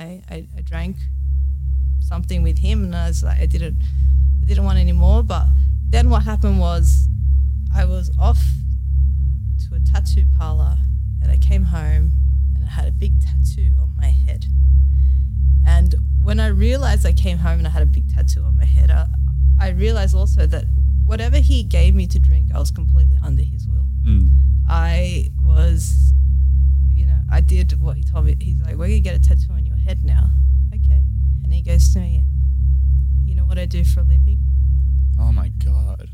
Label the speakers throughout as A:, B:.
A: I, I, I drank something with him, and I was like, I didn't, I didn't want any more. But then what happened was, I was off to a tattoo parlor, and I came home, and I had a big tattoo on my head. And when I realized I came home and I had a big tattoo on my head, I, I realized also that whatever he gave me to drink, I was completely under his will.
B: Mm.
A: I was, you know, I did what he told me. He's like, we're to get a tattoo head now. Okay. And he goes to me, you know what I do for a living?
B: Oh my god.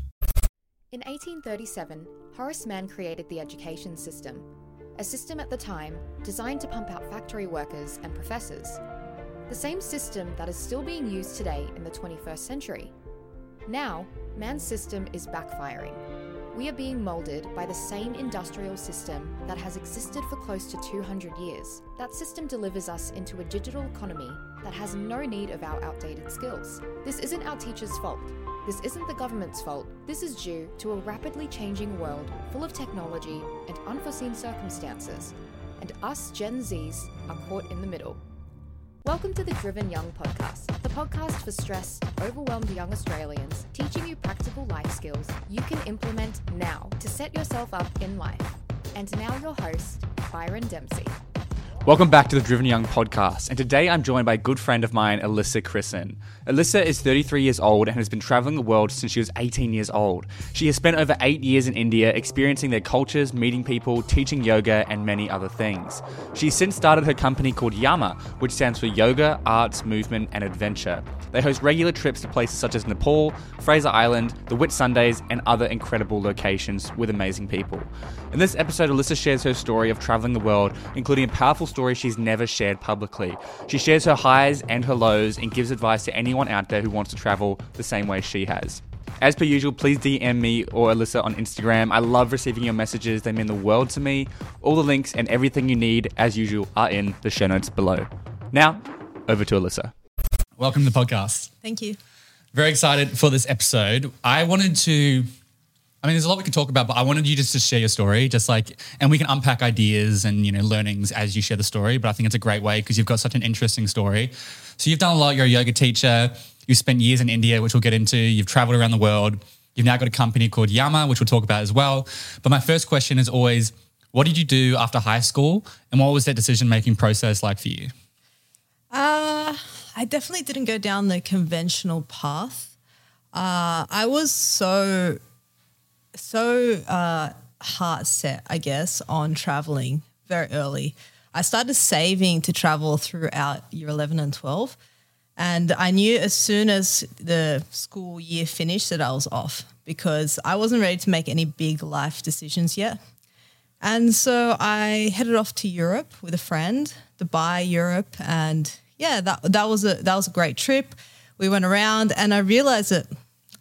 C: In 1837, Horace Mann created the education system, a system at the time designed to pump out factory workers and professors. The same system that is still being used today in the 21st century. Now, Mann's system is backfiring. We are being moulded by the same industrial system that has existed for close to 200 years. That system delivers us into a digital economy that has no need of our outdated skills. This isn't our teachers' fault. This isn't the government's fault. This is due to a rapidly changing world full of technology and unforeseen circumstances. And us Gen Zs are caught in the middle. Welcome to the Driven Young podcast, the podcast for stressed, overwhelmed young Australians, teaching you practical life skills you can implement now to set yourself up in life. And now, your host, Byron Dempsey.
B: Welcome back to the Driven Young podcast, and today I'm joined by a good friend of mine, Alyssa Christen. Alyssa is 33 years old and has been traveling the world since she was 18 years old. She has spent over eight years in India, experiencing their cultures, meeting people, teaching yoga, and many other things. She's since started her company called Yama, which stands for Yoga, Arts, Movement, and Adventure. They host regular trips to places such as Nepal, Fraser Island, the Whitsundays, and other incredible locations with amazing people. In this episode, Alyssa shares her story of traveling the world, including a powerful story she's never shared publicly. She shares her highs and her lows and gives advice to anyone out there who wants to travel the same way she has. As per usual, please DM me or Alyssa on Instagram. I love receiving your messages, they mean the world to me. All the links and everything you need, as usual, are in the show notes below. Now, over to Alyssa. Welcome to the podcast.
A: Thank you.
B: Very excited for this episode. I wanted to I mean, there's a lot we could talk about, but I wanted you just to share your story, just like, and we can unpack ideas and you know learnings as you share the story. But I think it's a great way because you've got such an interesting story. So you've done a lot. You're a yoga teacher. You've spent years in India, which we'll get into. You've traveled around the world. You've now got a company called Yama, which we'll talk about as well. But my first question is always, what did you do after high school, and what was that decision making process like for you?
A: Uh, I definitely didn't go down the conventional path. Uh, I was so so uh, heart set, I guess, on traveling very early. I started saving to travel throughout year 11 and 12. And I knew as soon as the school year finished that I was off because I wasn't ready to make any big life decisions yet. And so I headed off to Europe with a friend, Dubai, Europe, and yeah, that that was a that was a great trip. We went around, and I realized that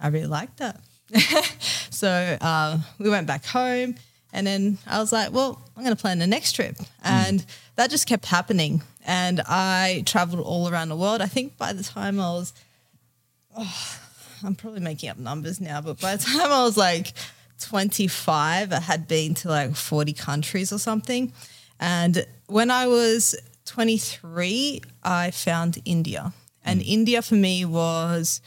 A: I really liked that. so uh, we went back home, and then I was like, well, I'm going to plan the next trip. And mm. that just kept happening. And I traveled all around the world. I think by the time I was, oh, I'm probably making up numbers now, but by the time I was like 25, I had been to like 40 countries or something. And when I was 23, I found India. And mm. India for me was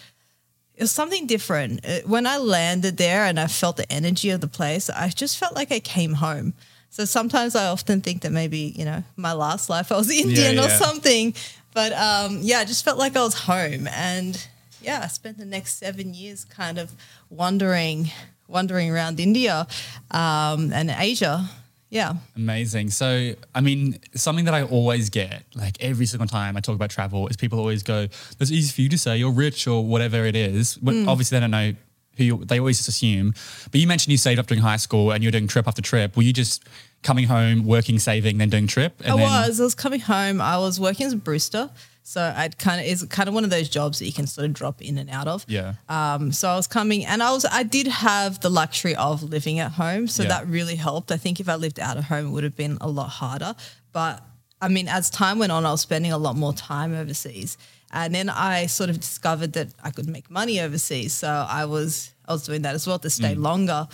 A: it was something different. Uh, when I landed there and I felt the energy of the place, I just felt like I came home. So sometimes I often think that maybe, you know, my last life I was Indian yeah, yeah. or something. But um, yeah, I just felt like I was home. And yeah, I spent the next seven years kind of wandering, wandering around India um, and Asia. Yeah.
B: Amazing. So, I mean, something that I always get, like every single time I talk about travel, is people always go, "It's easy for you to say you're rich or whatever it is." But mm. obviously, they don't know who you, they always just assume. But you mentioned you saved up during high school and you're doing trip after trip. Were you just coming home, working, saving, then doing trip?
A: I then- was. I was coming home. I was working as a barista. So I'd kind of is kind of one of those jobs that you can sort of drop in and out of.
B: Yeah.
A: Um, so I was coming, and I was I did have the luxury of living at home, so yeah. that really helped. I think if I lived out of home, it would have been a lot harder. But I mean, as time went on, I was spending a lot more time overseas, and then I sort of discovered that I could make money overseas. So I was I was doing that as well to stay mm. longer.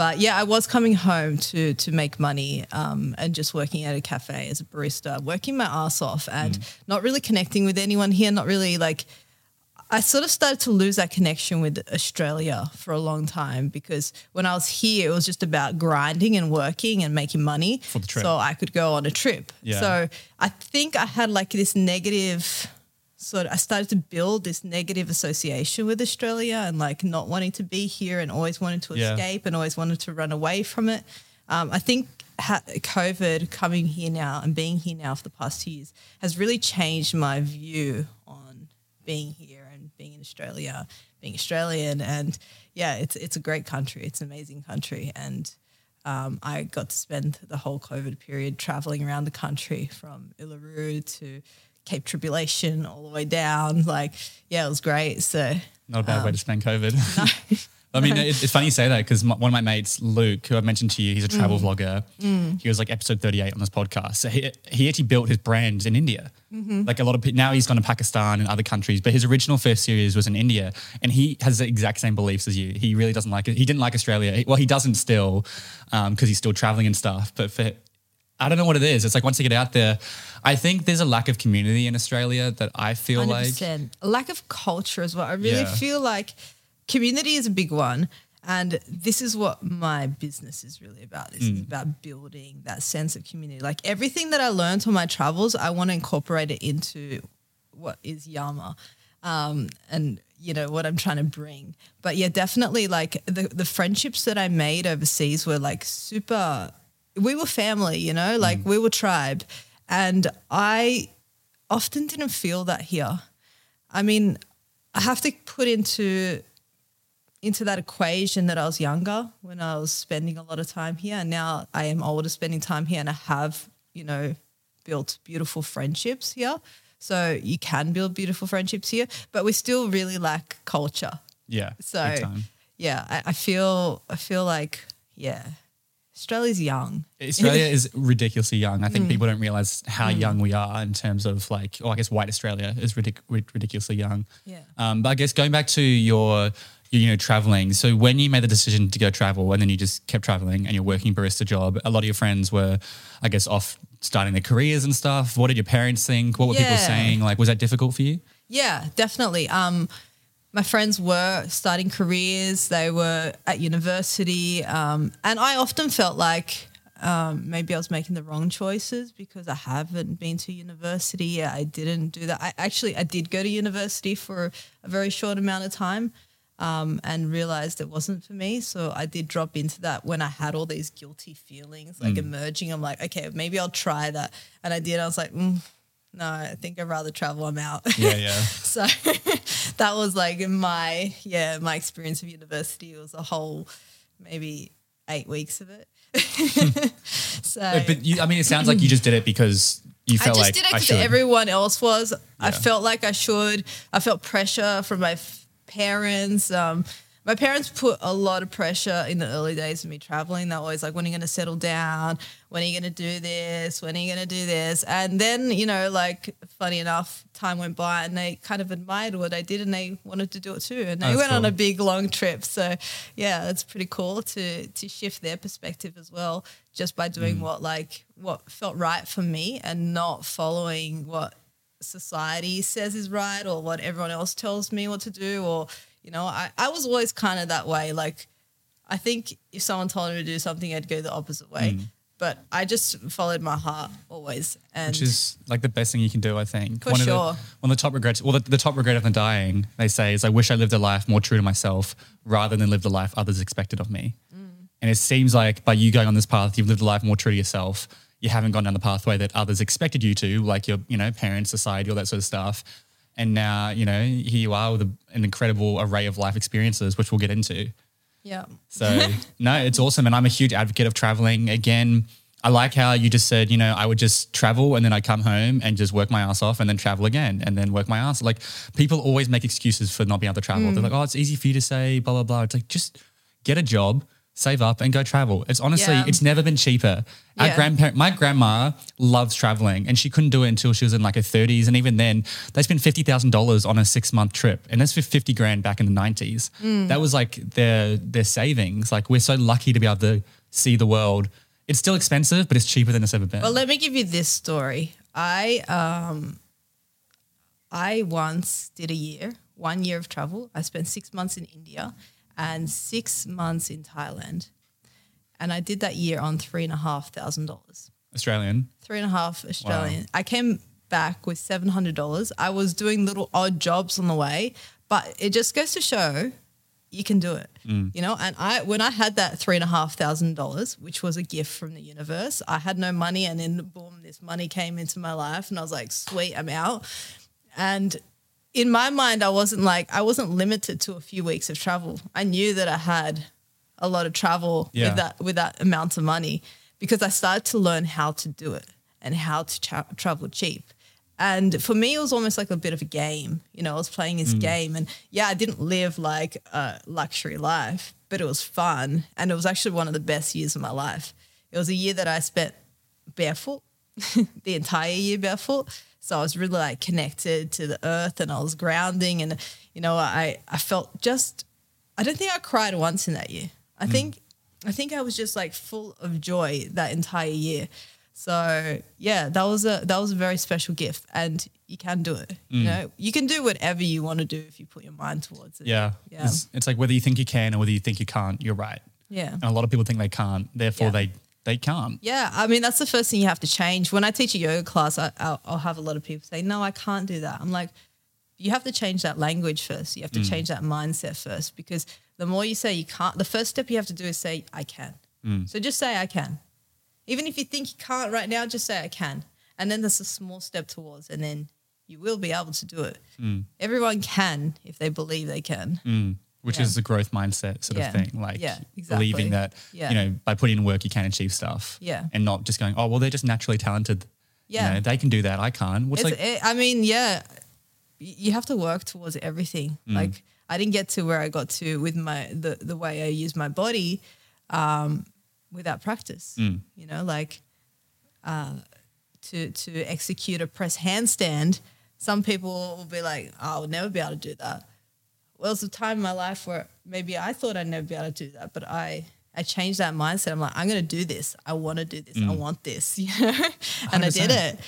A: But yeah, I was coming home to to make money um, and just working at a cafe as a barista, working my ass off and not really connecting with anyone here, not really like I sort of started to lose that connection with Australia for a long time because when I was here, it was just about grinding and working and making money
B: For the trip.
A: so I could go on a trip.
B: Yeah.
A: So I think I had like this negative sort of, I started to build this negative association with Australia and like not wanting to be here and always wanting to
B: Yeah.
A: escape and always wanted to run away from it. Um, I think ha- COVID coming here now and being here now for the past two years has really changed my view on being here and being in Australia, being Australian, and yeah, it's it's a great country. It's an amazing country, and um, I got to spend the whole COVID period traveling around the country from Uluru to Cape Tribulation all the way down. Like, yeah, it was great. So
B: Not a bad
A: Um,
B: way to spend COVID. No. I mean, it's, funny you say that because one of my mates, Luke, who I mentioned to you, he's a travel
A: Mm.
B: vlogger. He was like episode 38 on this podcast. So he, he actually built his brand in India.
A: Mm-hmm.
B: Like a lot of people, now he's gone to Pakistan and other countries, but his original first series was in India. And he has the exact same beliefs as you. He really doesn't like it. He didn't like Australia. He- well, he doesn't still because he's still traveling and stuff. But for, I don't know what it is. It's like once you get out there, I think there's a lack of community in Australia that I feel like.
A: 100%. A lack of culture as well. I really
B: Yeah.
A: feel like community is a big one. And this is what my business is really about. This
B: Mm.
A: is about building that sense of community. Like everything that I learned on my travels, I want to incorporate it into what is Yama um, and, you know, what I'm trying to bring. But yeah, definitely like the, the friendships that I made overseas were like super, we were family, you know, like mm. we were tribe. And I often didn't feel that here. I mean, I have to put into into that equation that I was younger when I was spending a lot of time here, and now I am older, spending time here, and I have you know built beautiful friendships here. So you can build beautiful friendships here, but we still really lack culture.
B: Yeah.
A: So yeah, I, I feel I feel like yeah, Australia's young.
B: Australia is ridiculously young. I
A: Mm.
B: think people don't realize how young we are in terms of like, oh, I guess white Australia is ridic- ridiculously young.
A: Yeah.
B: Um, but I guess going back to your, you know, traveling. So when you made the decision to go travel and then you just kept traveling and you're working barista job, a lot of your friends were, I guess, off starting their careers and stuff. What did your parents think? What were people saying? Like, was that difficult for you?
A: Yeah, definitely. Um, my friends were starting careers, they were at university, um, and I often felt like um, maybe I was making the wrong choices because I haven't been to university. I didn't do that. I actually I did go to university for a very short amount of time. Um, and realized it wasn't for me. So I did drop into that when I had all these guilty feelings like emerging. I'm like, okay, maybe I'll try that. And I did. I was like, mm, no, I think I'd rather travel. I'm out.
B: Yeah, yeah.
A: So that was like my yeah my experience of university. It was a whole maybe eight weeks of it. so
B: but you, I mean, it sounds like you just did it because you
A: I
B: felt
A: just
B: like
A: did it
B: I
A: because everyone else was. I felt like I should. I felt pressure from my f- parents. Um, my parents put a lot of pressure in the early days of me traveling. They're always like, when are you going to settle down? When are you going to do this? When are you going to do this? And then, you know, like, funny enough, time went by and they kind of admired what I did and they wanted to do it too. And they
B: That's
A: went on a big, long trip. So, yeah, it's pretty cool to, to shift their perspective as well, just by doing
B: Mm.
A: what, like, what felt right for me and not following what society says is right or what everyone else tells me what to do or you know I, I was always kind of that way like i think if someone told me to do something i'd go the opposite way but i just followed my heart always and
B: Mm. Which is like the best thing you can do, I think.
A: For
B: one
A: sure.
B: Of the, one of the top regrets, well, the, the top regret of the dying, they say, is I wish I lived a life more true to myself rather than live the life others expected of me.
A: Mm.
B: And it seems like by you going on this path, you've lived a life more true to yourself. You haven't gone down the pathway that others expected you to, like your, you know, parents, society, all that sort of stuff. And now, you know, here you are with a, an incredible array of life experiences, which we'll get into.
A: yeah
B: So no, it's awesome, and I'm a huge advocate of traveling. Again, I like how you just said, you know, I would just travel and then I'd come home and just work my ass off and then travel again and then work my ass. Like people always make excuses for not being able to travel. Mm. They're like, oh, it's easy for you to say, blah blah blah. It's like just get a job, save up and go travel. It's honestly,
A: Yeah.
B: it's never been cheaper. Our
A: Yeah.
B: grandparent, my grandma loves traveling and she couldn't do it until she was in like her 30s. And even then, they spent $50,000 on a six month trip. And that's for 50 grand back in the 90s.
A: Mm.
B: That was like their, their savings. Like we're so lucky to be able to see the world. It's still expensive, but it's cheaper than it's ever been.
A: Well, let me give you this story. I um I once did a year, one year of travel. I spent six months in India and six months in Thailand. And I did that year on three and a half thousand dollars.
B: Australian.
A: Three and a half Australian. I came back with seven hundred dollars. I was doing little odd jobs on the way, but it just goes to show you can do it. Mm. You know, and I when I had that three and a half thousand dollars, which was a gift from the universe, I had no money and then boom, this money came into my life and I was like, sweet, I'm out. And in my mind, I wasn't like I wasn't limited to a few weeks of travel. I knew that I had a lot of travel
B: Yeah.
A: with that with that amount of money because I started to learn how to do it and how to tra- travel cheap. And for me, it was almost like a bit of a game. You know, I was playing this mm. game, and yeah, I didn't live like a luxury life, but it was fun, and it was actually one of the best years of my life. It was a year that I spent barefoot the entire year barefoot. So I was really like connected to the earth and I was grounding and you know I I felt just I don't think I cried once in that year. I mm. think I think I was just like full of joy that entire year. So yeah, that was a that was a very special gift and you can do it. You mm. know, you can do whatever you want to do if you put your mind towards it.
B: Yeah.
A: Yeah.
B: It's, it's like whether you think you can or whether you think you can't, you're right.
A: Yeah.
B: And a lot of people think they can't, therefore
A: Yeah.
B: they they can't.
A: Yeah, I mean that's the first thing you have to change. When I teach a yoga class, I, I'll, I'll have a lot of people say, "No, I can't do that." I'm like, you have to change that language first. You have to mm. change that mindset first because the more you say you can't, the first step you have to do is say I can. Mm. So just say I can. Even if you think you can't right now, just say I can, and then there's a small step towards, and then you will be able to do it. Mm. Everyone can if they believe they can.
B: Which
A: Yeah.
B: is a growth mindset sort
A: Yeah.
B: of thing. Like
A: Yeah, exactly.
B: believing that,
A: Yeah.
B: you know, by putting in work, you can achieve stuff.
A: Yeah.
B: And not just going, oh, well, they're just naturally talented.
A: Yeah.
B: You know, they can do that. I can't. What's
A: It's,
B: like,
A: it, I mean, yeah, you have to work towards everything.
B: Mm.
A: Like I didn't get to where I got to with my the the way I use my body um, without practice.
B: Mm.
A: You know, like uh, to to execute a press handstand. Some people will be like, oh, "I'll never be able to do that." Well, it's a time in my life where maybe I thought I'd never be able to do that, but I. I changed that mindset. I'm like, I'm going to do this. I want to do this. I want this, you know? and I did it.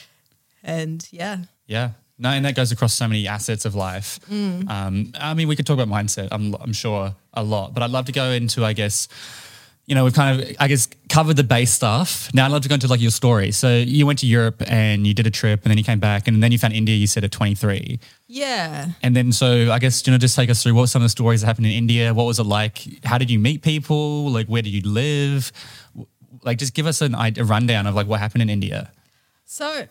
A: And yeah,
B: yeah. No, and that goes across so many assets of life.
A: Mm.
B: Um, I mean, we could talk about mindset, I'm, I'm sure, a lot, but I'd love to go into, I guess, you know, we've kind of, I guess, covered the base stuff. Now I'd love to go into like your story. So you went to Europe and you did a trip and then you came back and then you found India, you said at 23.
A: Yeah.
B: And then, so I guess, you know, just take us through what some of the stories that happened in India. What was it like? How did you meet people? Like, where did you live? Like, just give us an, a rundown of like what happened in India.
A: So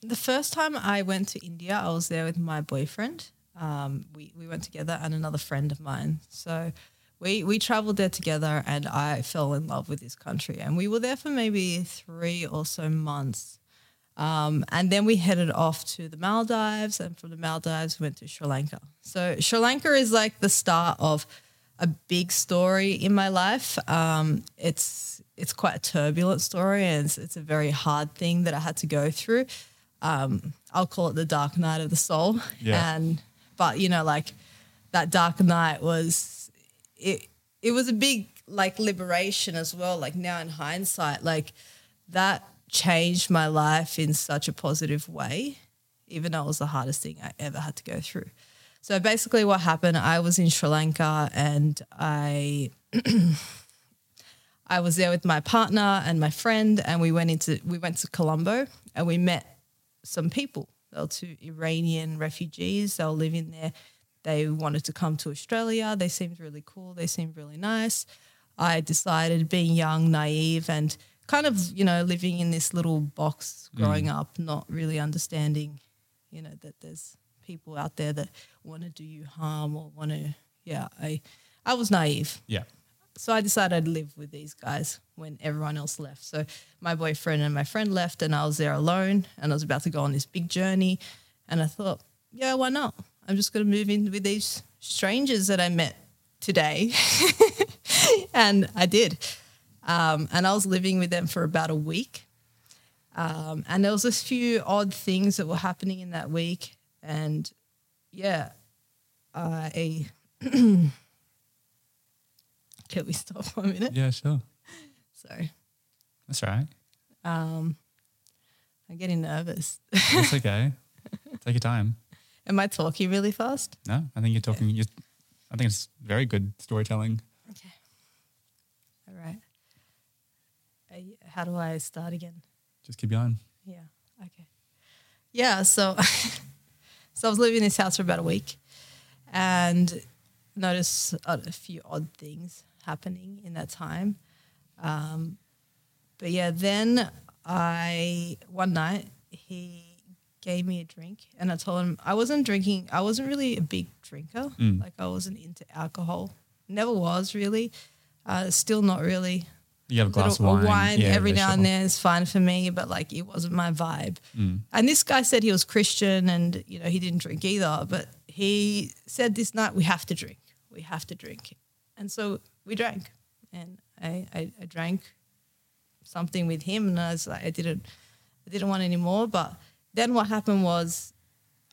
A: the first time I went to India, I was there with my boyfriend. Um, we, we went together and another friend of mine. So we, we traveled there together and I fell in love with this country. And we were there for maybe three or so months. Um, and then we headed off to the Maldives, and from the Maldives, we went to Sri Lanka. So Sri Lanka is like the start of a big story in my life. Um, it's it's quite a turbulent story, and it's, it's a very hard thing that I had to go through. Um, I'll call it the dark night of the soul.
B: Yeah.
A: And but you know, like that dark night was it. It was a big like liberation as well. Like now in hindsight, like that changed my life in such a positive way, even though it was the hardest thing I ever had to go through. So basically, what happened, I was in Sri Lanka and I. I was there with my partner and my friend, and we went into we went to Colombo and we met some people. They were two Iranian refugees. They were living there. They wanted to come to Australia. They seemed really cool. They seemed really nice. I decided, being young, naive, and kind of, you know, living in this little box mm. growing up, not really understanding, you know, that there's people out there that want to do you harm or want to, yeah, I, I was naive
B: Yeah.
A: so I decided I'd live with these guys when everyone else left. So my boyfriend and my friend left, and I was there alone, and I was about to go on this big journey. And I thought, yeah, why not? I'm just going to move in with these strangers that I met today. and I did. Um, and I was living with them for about a week. Um, and there was a few odd things that were happening in that week. And yeah, I. Can we stop for a minute?
B: Yeah, sure.
A: Sorry.
B: That's all right.
A: Um, I'm getting nervous.
B: It's okay. Take your time.
A: Am I talking really fast?
B: No, I think you're talking. You're, I think it's very good storytelling.
A: Okay. All right. Uh, how do I start again?
B: Just keep going.
A: Yeah. Okay. Yeah. So, so I was living in this house for about a week, and noticed a a few odd things happening in that time. Um, but yeah, then I one night he gave me a drink, and I told him I wasn't drinking. I wasn't really a big drinker. Like I wasn't into alcohol. Never was really. Uh, still not really
B: You have a glass of wine. Yeah,
A: every now
B: sure.
A: and then is fine for me, but like it wasn't my vibe.
B: Mm.
A: And this guy said he was Christian and you know he didn't drink either, but he said this night we have to drink, we have to drink, and so we drank, and I I, I drank something with him, and I was like I didn't I didn't want any more, but then what happened was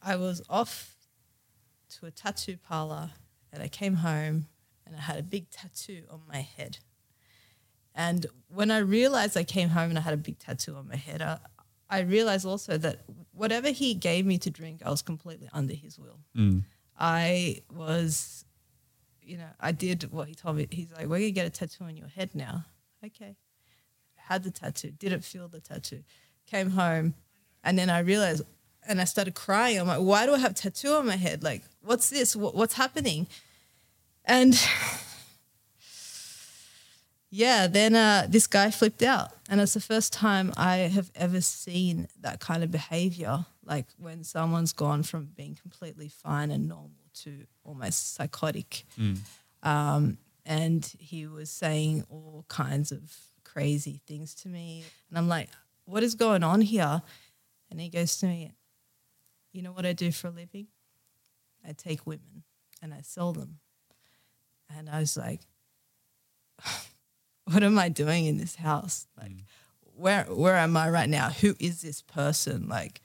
A: I was off to a tattoo parlor, and I came home and I had a big tattoo on my head. And when I realized I came home and I had a big tattoo on my head, I, I realized also that whatever he gave me to drink, I was completely under his will.
B: Mm.
A: I was, you know, I did what he told me. He's like, we're going to get a tattoo on your head now. Okay. Had the tattoo, didn't feel the tattoo, came home, and then I realized, and I started crying. I'm like, why do I have tattoo on my head? Like, what's this? What, what's happening? And yeah, then uh, this guy flipped out. And it's the first time I have ever seen that kind of behavior. Like when someone's gone from being completely fine and normal to almost psychotic. Um, and he was saying all kinds of crazy things to me. And I'm like, what is going on here? And he goes to me, you know what I do for a living? I take women and I sell them. And I was like, what am I doing in this house? Like, where where am I right now? Who is this person? Like,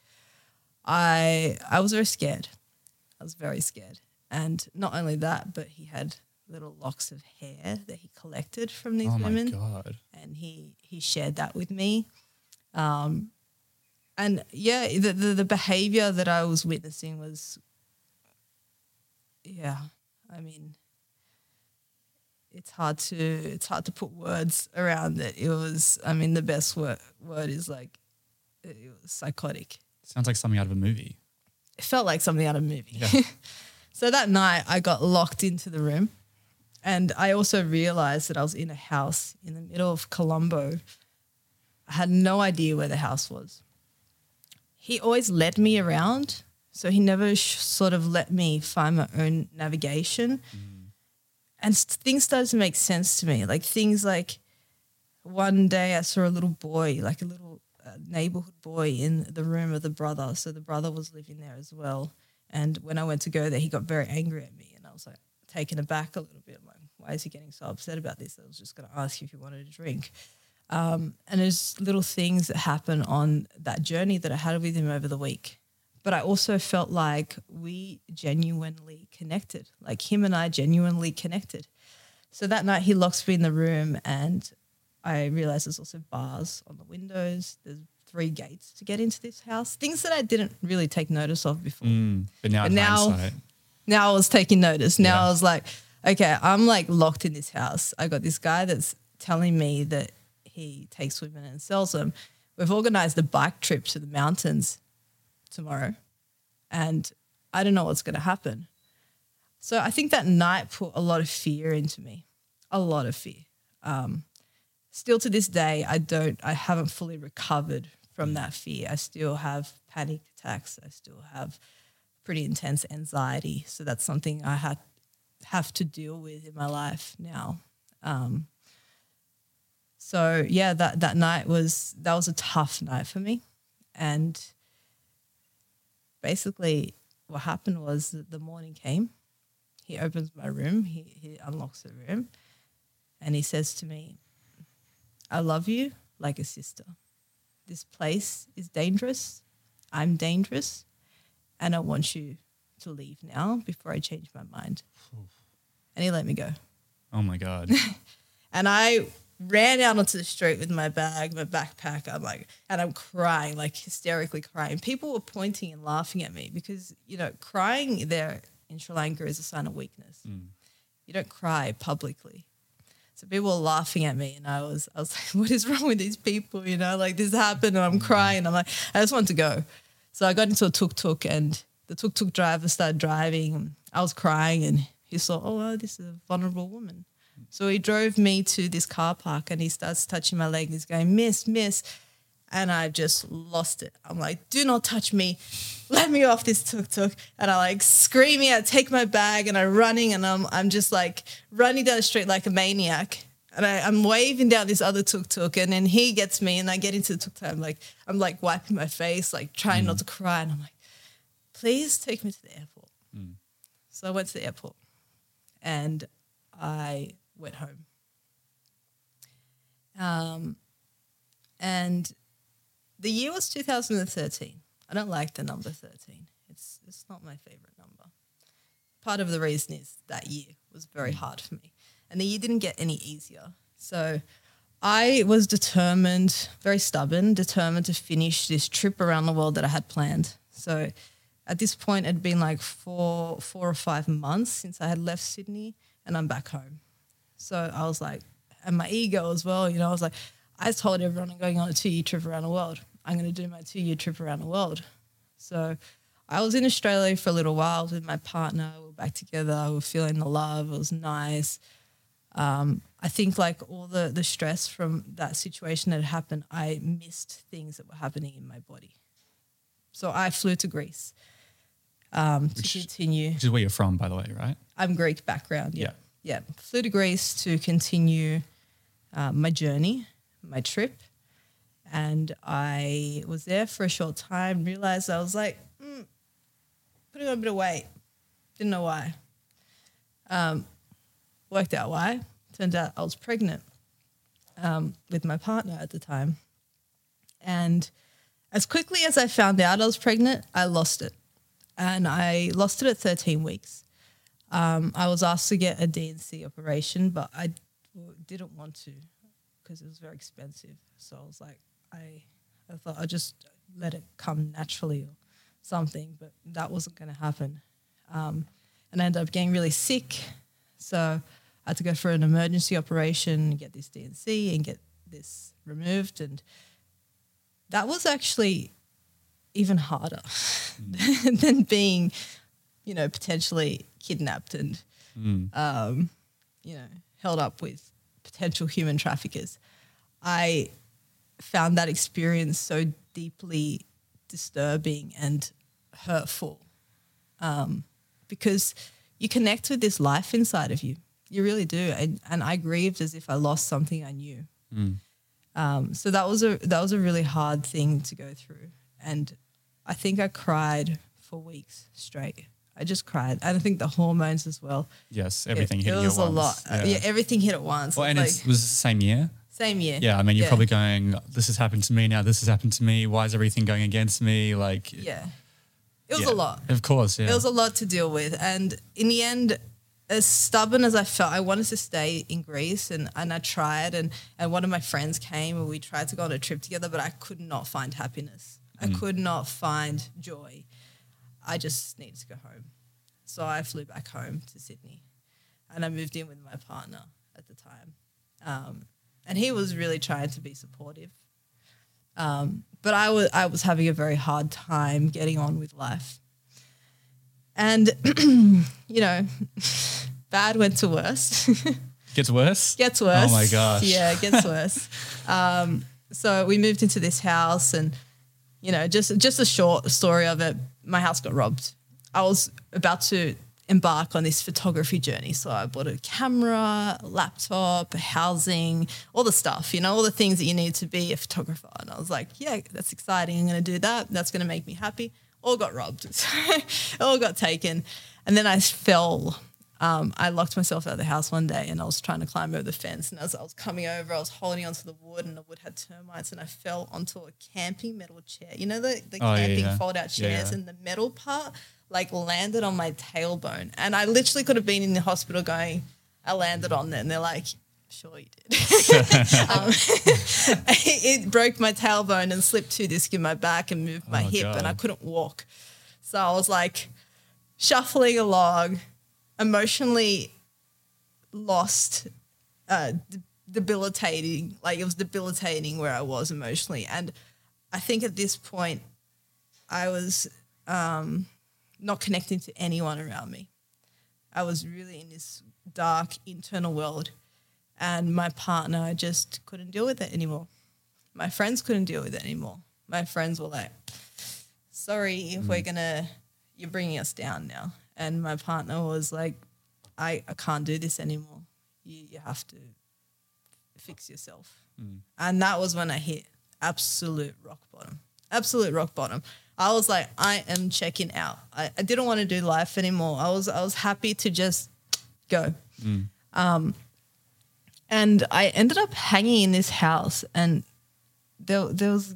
A: I I was very scared. I was very scared, and not only that, but he had little locks of hair that he collected from these women.
B: Oh my
A: women,
B: god.
A: and he he shared that with me. Um, and yeah, the, the the behavior that I was witnessing was, yeah, I mean, it's hard to it's hard to put words around it. It was, I mean, the best word word is like, it was psychotic.
B: Sounds like something out of a movie.
A: It felt like something out of a movie.
B: Yeah.
A: so that night, I got locked into the room, and I also realized that I was in a house in the middle of Colombo. I had no idea where the house was. He always led me around, so he never sh- sort of let me find my own navigation. And s- things started to make sense to me. Like things like one day I saw a little boy, like a little uh, neighborhood boy in the room of the brother. So the brother was living there as well. And when I went to go there, he got very angry at me. And I was like taken aback a little bit. I'm like, why is he getting so upset about this? I was just going to ask you if you wanted a drink. Um, and there's little things that happen on that journey that I had with him over the week. But I also felt like we genuinely connected, like him and I genuinely connected. So that night he locks me in the room and I realized there's also bars on the windows. There's three gates to get into this house. Things that I didn't really take notice of before.
B: Mm. But now,
A: But now- Now I was taking notice. Now
B: Yeah.
A: I was like, okay, I'm like locked in this house. I got this guy that's telling me that he takes women and sells them. We've organized a bike trip to the mountains tomorrow, and I don't know what's going to happen. So I think that night put a lot of fear into me, a lot of fear. Um, still to this day, I don't, I haven't fully recovered from that fear. I still have panic attacks. I still have pretty intense anxiety. So that's something I had have to deal with in my life now. Um, so yeah, that that night was that was a tough night for me, and basically what happened was that the morning came. He opens my room. He he unlocks the room, and he says to me, I love you like a sister. This place is dangerous. I'm dangerous. And I want you to leave now before I change my mind. And he let me go.
B: Oh my god.
A: And I ran out onto the street with my bag, my backpack. I'm like, and I'm crying, like hysterically crying. People were pointing and laughing at me because, you know, crying there in Sri Lanka is a sign of weakness. Mm. You don't cry publicly. So people were laughing at me, and I was, I was like, "What is wrong with these people?" You know, like this happened, and I'm mm. crying. I'm like, I just want to go. So I got into a tuk tuk, and the tuk tuk driver started driving. And I was crying, and he saw, "Oh, well, this is a vulnerable woman." So he drove me to this car park, and he starts touching my leg. He's going, "Miss, miss," and I just lost it. I'm like, "Do not touch me." Let me off this tuk tuk. And I like screaming, I take my bag and I'm running and I'm I'm just like running down the street like a maniac. And I, I'm waving down this other tuk tuk and then he gets me and I get into the tuk tuk. I'm like, I'm like wiping my face, like trying not mm. to cry. And I'm like, please take me to the airport. Mm. So I went to the airport and I went home. Um, and the year was 2013. I don't like the number 13. It's it's not my favorite number. Part of the reason is that year was very hard for me. And the year didn't get any easier. So I was determined, very stubborn, determined to finish this trip around the world that I had planned. So at this point it'd been like four four or five months since I had left Sydney and I'm back home. So I was like, and my ego as well, you know, I was like, I told everyone I'm going on a two year trip around the world. I'm going to do my two year trip around the world. So I was in Australia for a little while with my partner. We were back together. We were feeling the love. It was nice. Um, I think like all the, the stress from that situation that happened, I missed things that were happening in my body. So I flew to Greece um, to
B: Which-
A: continue.
B: Which is where you're from, by the way, right?
A: I'm Greek background. Yeah.
B: Yeah.
A: Yeah. Flew to Greece to continue uh, my journey, my trip. And I was there for a short time, realized I was like, mm, putting on a bit of weight. Didn't know why. Um, worked out why. Turned out I was pregnant um, with my partner at the time. And as quickly as I found out I was pregnant, I lost it. And I lost it at 13 weeks. Um, I was asked to get a D&C operation, but I didn't want to because it was very expensive. So I was like, I, I thought I'd just let it come naturally or something, but that wasn't going to happen. Um, and I ended up getting really sick. So I had to go for an emergency operation, get this D&C and get this removed. And that was actually even harder than being, you know, potentially kidnapped and, um, you know, held up with potential human traffickers. I found that experience so deeply disturbing and hurtful um, because you connect with this life inside of you. You really do. And, and I grieved as if I lost something I knew. Um, so that was a that was a really hard thing to go through, and I think I cried for weeks straight. I just cried, and I think the hormones as well.
B: Yes, everything
A: it,
B: hit
A: it was
B: at once.
A: It was a
B: once.
A: lot. Uh, Yeah. everything hit at once.
B: Well, and
A: like,
B: it's, was the same year?
A: same year.
B: Yeah, I mean, you're
A: Yeah.
B: probably going, this has happened to me now, this has happened to me. Why is everything going against me? Like,
A: yeah. It was
B: yeah.
A: a lot.
B: Of course, yeah.
A: It was a lot to deal with. And in the end, as stubborn as I felt, I wanted to stay in Greece and, and I tried. And, and one of my friends came and we tried to go on a trip together, but I could not find happiness. I could not find joy. I just needed to go home. So I flew back home to Sydney and I moved in with my partner at the time. Um, and he was really trying to be supportive. Um, but I was I was having a very hard time getting on with life. And you know, bad went to worse.
B: Gets worse?
A: gets worse.
B: Oh my gosh.
A: Yeah, it gets worse. um, so we moved into this house, and you know, just just a short story of it. My house got robbed. I was about to embark on this photography journey, so I bought a camera, a laptop, housing, all the stuff. You know, all the things that you need to be a photographer. And I was like, yeah, that's exciting. I'm going to do that. That's going to make me happy. All got robbed. all got taken, and then I fell um, I locked myself out of the house one day and I was trying to climb over the fence. And as I was coming over, I was holding onto the wood and the wood had termites and I fell onto a camping metal chair. You know, the, the
B: Oh,
A: camping
B: yeah.
A: fold out chairs
B: yeah.
A: and the metal part like landed on my tailbone. And I literally could have been in the hospital going, I landed on there. And they're like, sure you did. um, it broke my tailbone and slipped two discs in my back and moved my
B: Oh,
A: hip and I couldn't walk. So I was like shuffling along, emotionally lost, uh, debilitating. Like it was debilitating where I was emotionally. And I think at this point, I was um, not connecting to anyone around me. I was really in this dark internal world, and my partner just couldn't deal with it anymore. My friends couldn't deal with it anymore. My friends were like, sorry if we're gonna you're bringing us down now and my partner was like i, I can't do this anymore. You, you have to fix yourself. And that was when i hit absolute rock bottom. Absolute rock bottom. I was like i am checking out. I, I didn't want to do life anymore. I was i was happy to just go. Um, and i ended up hanging in this house and there, there was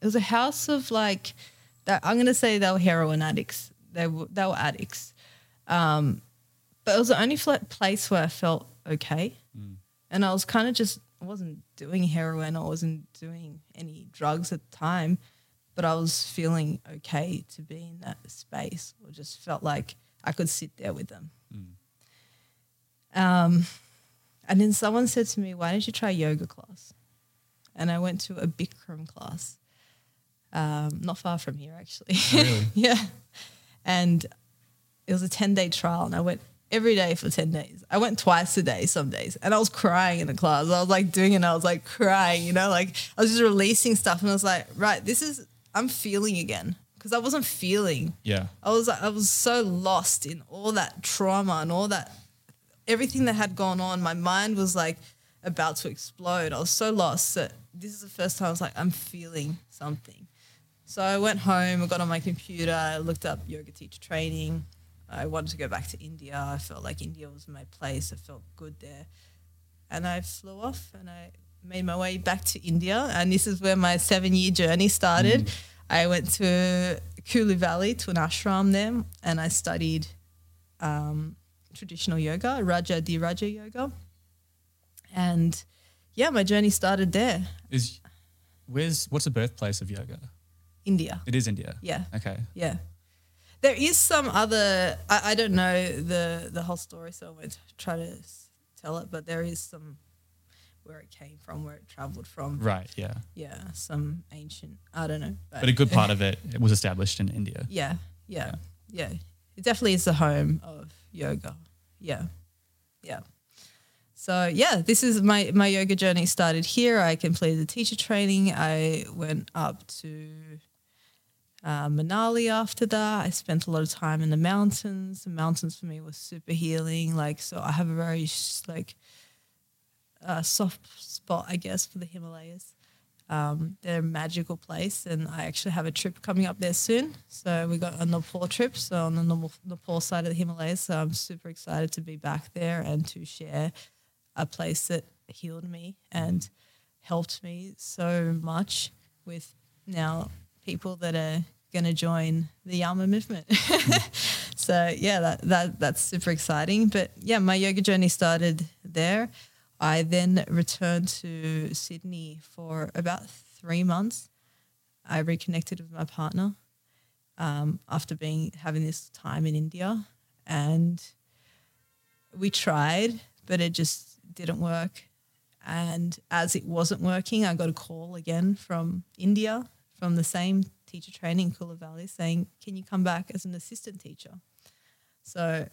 A: it was a house of like that I'm gonna say they were heroin addicts. They were they were addicts, um, but it was the only place where I felt okay, and I was kind of just I wasn't doing heroin. I wasn't doing any drugs at the time, but I was feeling okay to be in that space. Or just felt like I could sit there with them. Um, and then someone said to me, "Why don't you try yoga class?" And I went to a Bikram class um, not far from here actually.
B: really?
A: yeah. And it was a 10 day trial and I went every day for 10 days. I went twice a day some days and I was crying in the class. I was like doing it and I was like crying, you know, like I was just releasing stuff and I was like, right, this is, I'm feeling again because I wasn't feeling.
B: Yeah.
A: I was I was so lost in all that trauma and all that everything that had gone on. My mind was like about to explode. I was so lost that this is the first time I was like, I'm feeling something. So I went home, I got on my computer, I looked up yoga teacher training. I wanted to go back to India. I felt like India was my place. I felt good there. And I flew off and I made my way back to India. And this is where my seven year journey started. I went to Kulu Valley to an ashram there and I studied um, traditional yoga, Rajadhiraja yoga. And yeah, my journey started there,
B: Is where's what's the birthplace of yoga?
A: India.
B: It is India.
A: Yeah.
B: Okay.
A: Yeah. There is some other, I, I don't know the, the whole story, so I won't try to s- tell it, but there is some where it came from, where it traveled from.
B: Right. Yeah.
A: Yeah, some ancient, I don't know.
B: But a good part of it, it was established in India.
A: Yeah, yeah, yeah. It definitely is the home of yoga. Yeah, yeah. So yeah, this is my my yoga journey started here. I completed the teacher training. I went up to uh, Manali after that. I spent a lot of time in the mountains. The mountains for me was super healing. Like so, I have a very like uh, soft spot, I guess, for the Himalayas. Um, they're a magical place, and I actually have a trip coming up there soon. So we got a Nepal trip, so on the Nepal, side of the Himalayas. So I'm super excited to be back there and to share a place that healed me and helped me so much with now people that are going to join the Yama movement. so yeah, that, that that's super exciting. But yeah, my yoga journey started there. I then returned to Sydney for about three months. I reconnected with my partner um, after being having this time in India, and we tried, but it just didn't work. And as it wasn't working, I got a call again from India, from the same teacher training in Kulu Valley, saying, "Can you come back as an assistant teacher?" So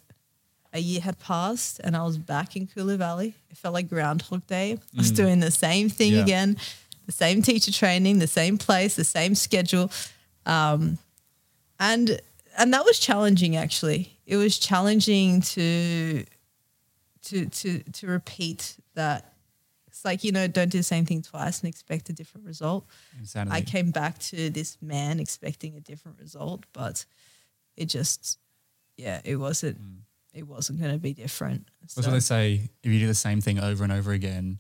A: a year had passed and I was back in Kulu Valley. It felt like Groundhog Day. I was doing the same thing
B: Yeah.
A: again, the same teacher training, the same place, the same schedule. Um, and and that was challenging actually. It was challenging to to to to repeat that. It's like, you know, don't do the same thing twice and expect a different result. I came back to this man expecting a different result, but it just, yeah, it wasn't, mm. it wasn't going to be different.
B: That's
A: So,
B: what they say. If you do the same thing over and over again,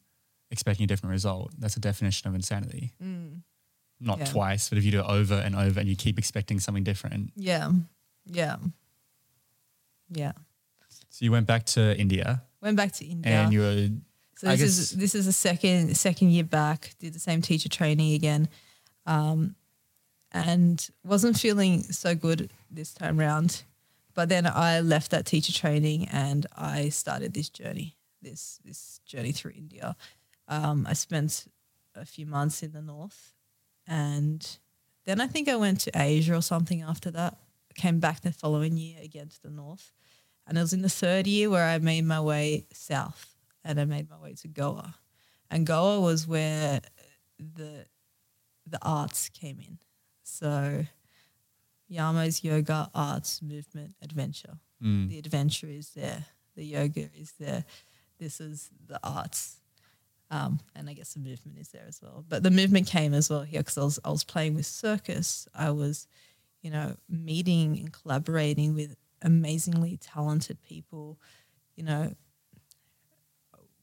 B: expecting a different result, that's a definition of insanity. Mm. Not
A: Yeah.
B: twice, but if you do it over and over and you keep expecting something different.
A: yeah, yeah, yeah.
B: So you went back to India
A: Went back to India.
B: and you were
A: So this is this is the second second year back. Did the same teacher training again, um, and wasn't feeling so good this time round. But then I left that teacher training and I started this journey. This this journey through India. Um, I spent a few months in the north, and then I think I went to Asia or something after that. Came back the following year again to the north, and it was in the third year where I made my way south and I made my way to Goa. And Goa was where the the arts came in. So Yama's yoga, arts, movement, adventure.
B: Mm.
A: The adventure is there. The yoga is there. This is the arts. Um, and I guess the movement is there as well. But the movement came as well here because I was, I was playing with circus. I was, you know, meeting and collaborating with amazingly talented people, you know,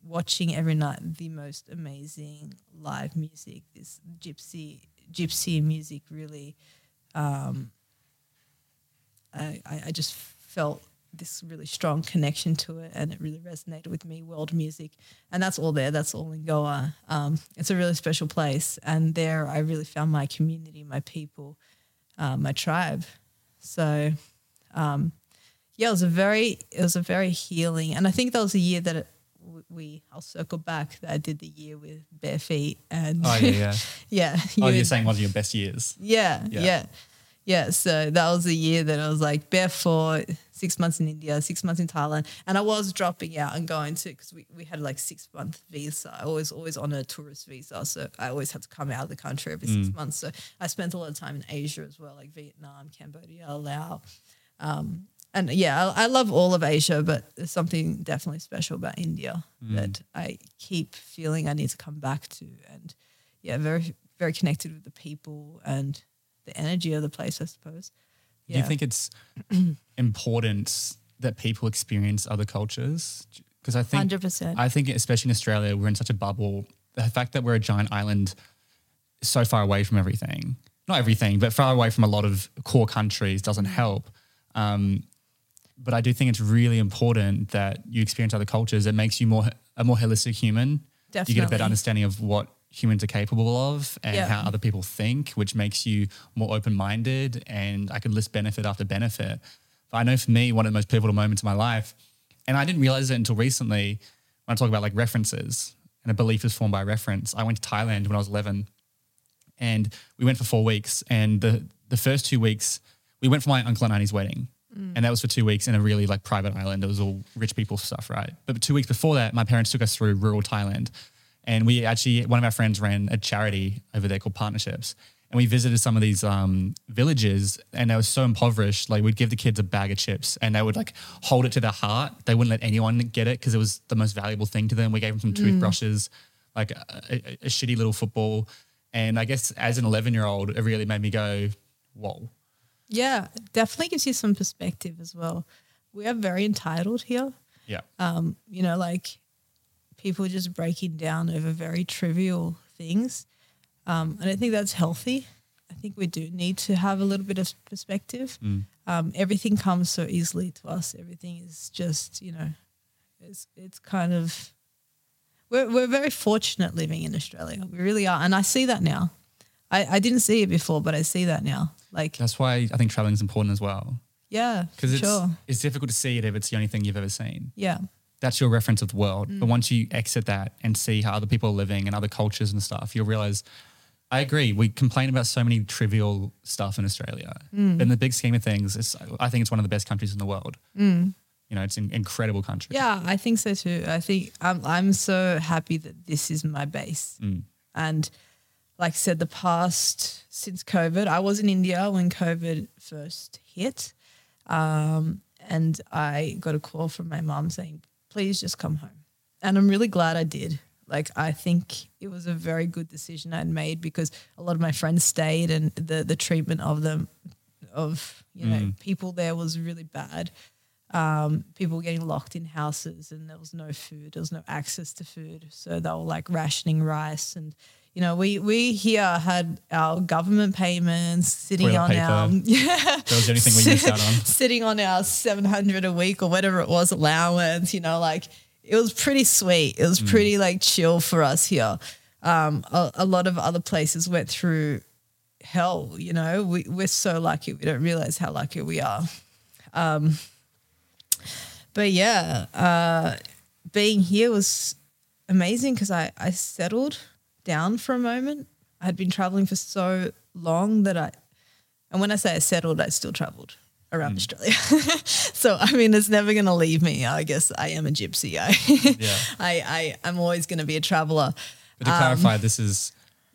A: watching every night the most amazing live music. This gypsy gypsy music really, um, I, I just felt this really strong connection to it, and it really resonated with me. World music, and that's all there. That's all in Goa. Um, it's a really special place, and there I really found my community, my people, uh, my tribe. So. Um, yeah, it was a very it was a very healing, and I think that was a year that it, we I'll circle back that I did the year with bare feet and
B: Oh yeah, yeah.
A: yeah
B: oh,
A: you-
B: you're saying one of your best years.
A: yeah,
B: Yeah.
A: yeah, yeah, So that was the year that I was like barefoot, six months in India, six months in Thailand, and I was dropping out and going to because we, we had like six month visa. I was always on a tourist visa, so I always had to come out of the country every six months. So I spent a lot of time in Asia as well, like Vietnam, Cambodia, Laos. Um, and yeah, I, I love all of Asia, but there's something definitely special about India that I keep feeling I need to come back to. And yeah, very, very connected with the people and the energy of the place, I suppose.
B: Do you think it's important that people experience other cultures? Because I think
A: 100%.
B: I think especially in Australia, we're in such a bubble. The fact that we're a giant island so far away from everything, not everything, but far away from a lot of core countries doesn't help. Um, but I do think it's really important that you experience other cultures. It makes you more a more holistic human. Definitely. You get a better understanding of what humans are capable of and
A: Yeah.
B: how other people think, which makes you more open minded. And I could list benefit after benefit. But I know for me, one of the most pivotal moments of my life, and I didn't realize it until recently when I talk about like references and a belief is formed by reference. I went to Thailand when I was 11 and we went for four weeks. And the, the first two weeks, we went for my uncle and auntie's wedding. And that was for two weeks in a really like private island. It was all rich people stuff, right? But two weeks before that, my parents took us through rural Thailand. And we actually, one of our friends ran a charity over there called Partnerships. And we visited some of these um, villages and they were so impoverished. Like we'd give the kids a bag of chips and they would like hold it to their heart. They wouldn't let anyone get it because it was the most valuable thing to them. We gave them some toothbrushes, like a, a, a shitty little football. And I guess as an 11 year old, it really made me go, whoa.
A: Yeah, definitely gives you some perspective as well. We are very entitled here.
B: Yeah.
A: Um, you know, like people just breaking down over very trivial things. Um, and I don't think that's healthy. I think we do need to have a little bit of perspective. Um, everything comes so easily to us. Everything is just, you know, it's it's kind of we're we're very fortunate living in Australia. We really are, and I see that now. I, I didn't see it before, but I see that now. Like,
B: That's why I think traveling is important as well.
A: yeah,
B: Because it's,
A: sure,
B: it's difficult to see it if it's the only thing you've ever seen.
A: yeah,
B: That's your reference of the world.
A: Mm.
B: But once you exit that and see how other people are living and other cultures and stuff, you'll realize I agree. We complain about so many trivial stuff in Australia.
A: Mm.
B: But in the big scheme of things, it's, I think it's one of the best countries in the world. You know, it's an incredible country.
A: Mm. yeah. I think so too. I think I'm I'm so happy that this is my base, and like I said, the past since COVID, I was in India when COVID first hit, um, and I got a call from my mom saying, "Please just come home," and I'm really glad I did. Like I think it was a very good decision I'd made because a lot of my friends stayed, and the the treatment of them, of you know people there was really bad. um, people were getting locked in houses and there was no food, there was no access to food. So they were like rationing rice and you know, we we here had our government payments sitting
B: Toilet
A: on our
B: paper.
A: yeah,
B: That was the only thing we missed out on.
A: sitting on our seven hundred a week or whatever it was allowance. You know, like it was pretty sweet. It was
B: Mm.
A: pretty like chill for us here. Um, a, a lot of other places went through hell. You know, we we're so lucky. We don't realize how lucky we are. Um, but yeah, uh, being here was amazing because I, I settled down for a moment. I had been traveling for so long that I, and when I say I settled, I still traveled around Australia. so, I mean, it's never going to leave me. I guess I am a gypsy. I,
B: Yeah.
A: I, I, I'm always going to be a traveler.
B: But to
A: Um,
B: clarify, this is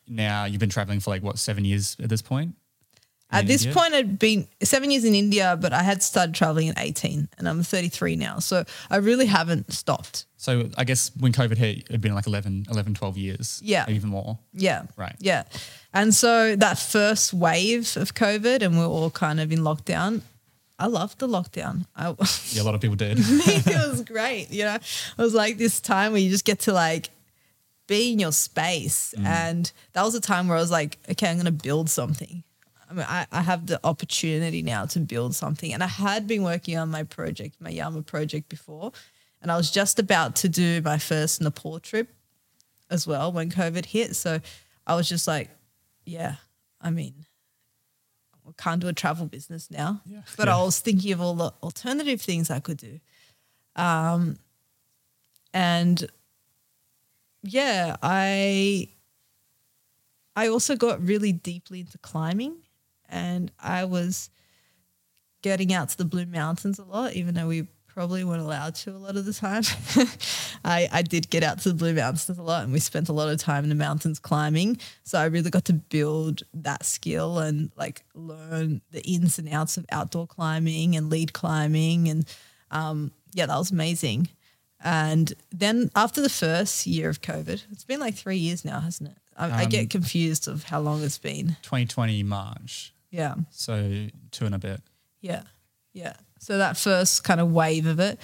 B: now you've been traveling for like what seven years at this point.
A: At
B: In
A: this
B: India?
A: point, I'd been seven years in India, but I had started traveling at 18 and I'm 33 now. So I really haven't stopped.
B: So I guess when COVID hit, it had been like 11, 11 12 years.
A: Yeah.
B: even more.
A: Yeah.
B: Right.
A: Yeah. And so that first wave of COVID, and we're all kind of in lockdown. I loved the lockdown. I,
B: Yeah, a lot of people did.
A: it was great. You know, it was like this time where you just get to like be in your space. Mm. And that was a time where I was like, okay, I'm going to build something. I mean, I, I have the opportunity now to build something. And I had been working on my project, my Yama project before. And I was just about to do my first Nepal trip as well when COVID hit. So I was just like, yeah, I mean, I can't do a travel business now.
B: Yeah.
A: But
B: Yeah.
A: I was thinking of all the alternative things I could do. Um, and yeah, I I also got really deeply into climbing and I was getting out to the Blue Mountains a lot, even though we probably weren't allowed to a lot of the time. I, I did get out to the Blue Mountains a lot and we spent a lot of time in the mountains climbing. So I really got to build that skill and like learn the ins and outs of outdoor climbing and lead climbing. And um, yeah, that was amazing. And then after the first year of COVID, it's been like three years now, hasn't it? I, I get confused of how long it's been.
B: 2020 March.
A: Yeah.
B: So two and a bit.
A: Yeah. Yeah. So that first kind of wave of it.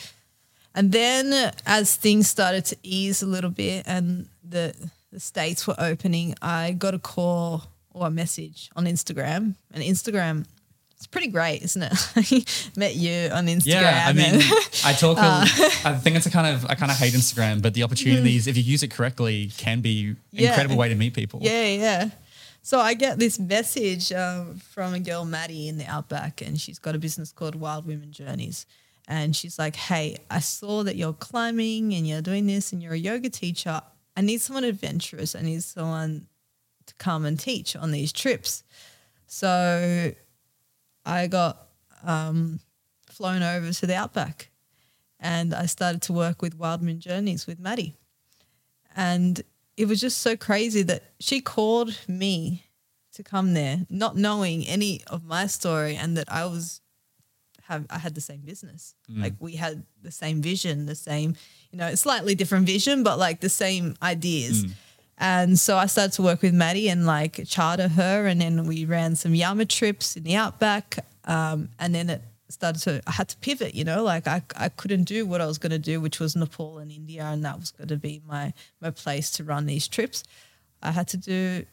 A: And then as things started to ease a little bit and the, the states were opening, I got a call or a message on Instagram. And Instagram, it's pretty great, isn't it? Met you on Instagram.
B: Yeah, I mean, I talk.
A: Uh.
B: I think it's a kind of I kind of hate Instagram, but the opportunities, if you use it correctly, can be an
A: Yeah.
B: incredible way to meet people.
A: Yeah, yeah. So I get this message um, from a girl, Maddie, in the Outback, and she's got a business called Wild Women Journeys. And she's like, Hey, I saw that you're climbing and you're doing this and you're a yoga teacher. I need someone adventurous. I need someone to come and teach on these trips. So I got um, flown over to the Outback and I started to work with Wild Women Journeys with Maddie. And it was just so crazy that she called me to come there, not knowing any of my story, and that I was have I had the same business. Like we had the same vision, the same, you know, slightly different vision, but like the same ideas. And so I started to work with Maddie and like charter her, and then we ran some Yama trips in the outback. Um, and then it started to I had to pivot, you know, like I I couldn't do what I was going to do, which was Nepal and India, and that was going to be my my place to run these trips. I had to do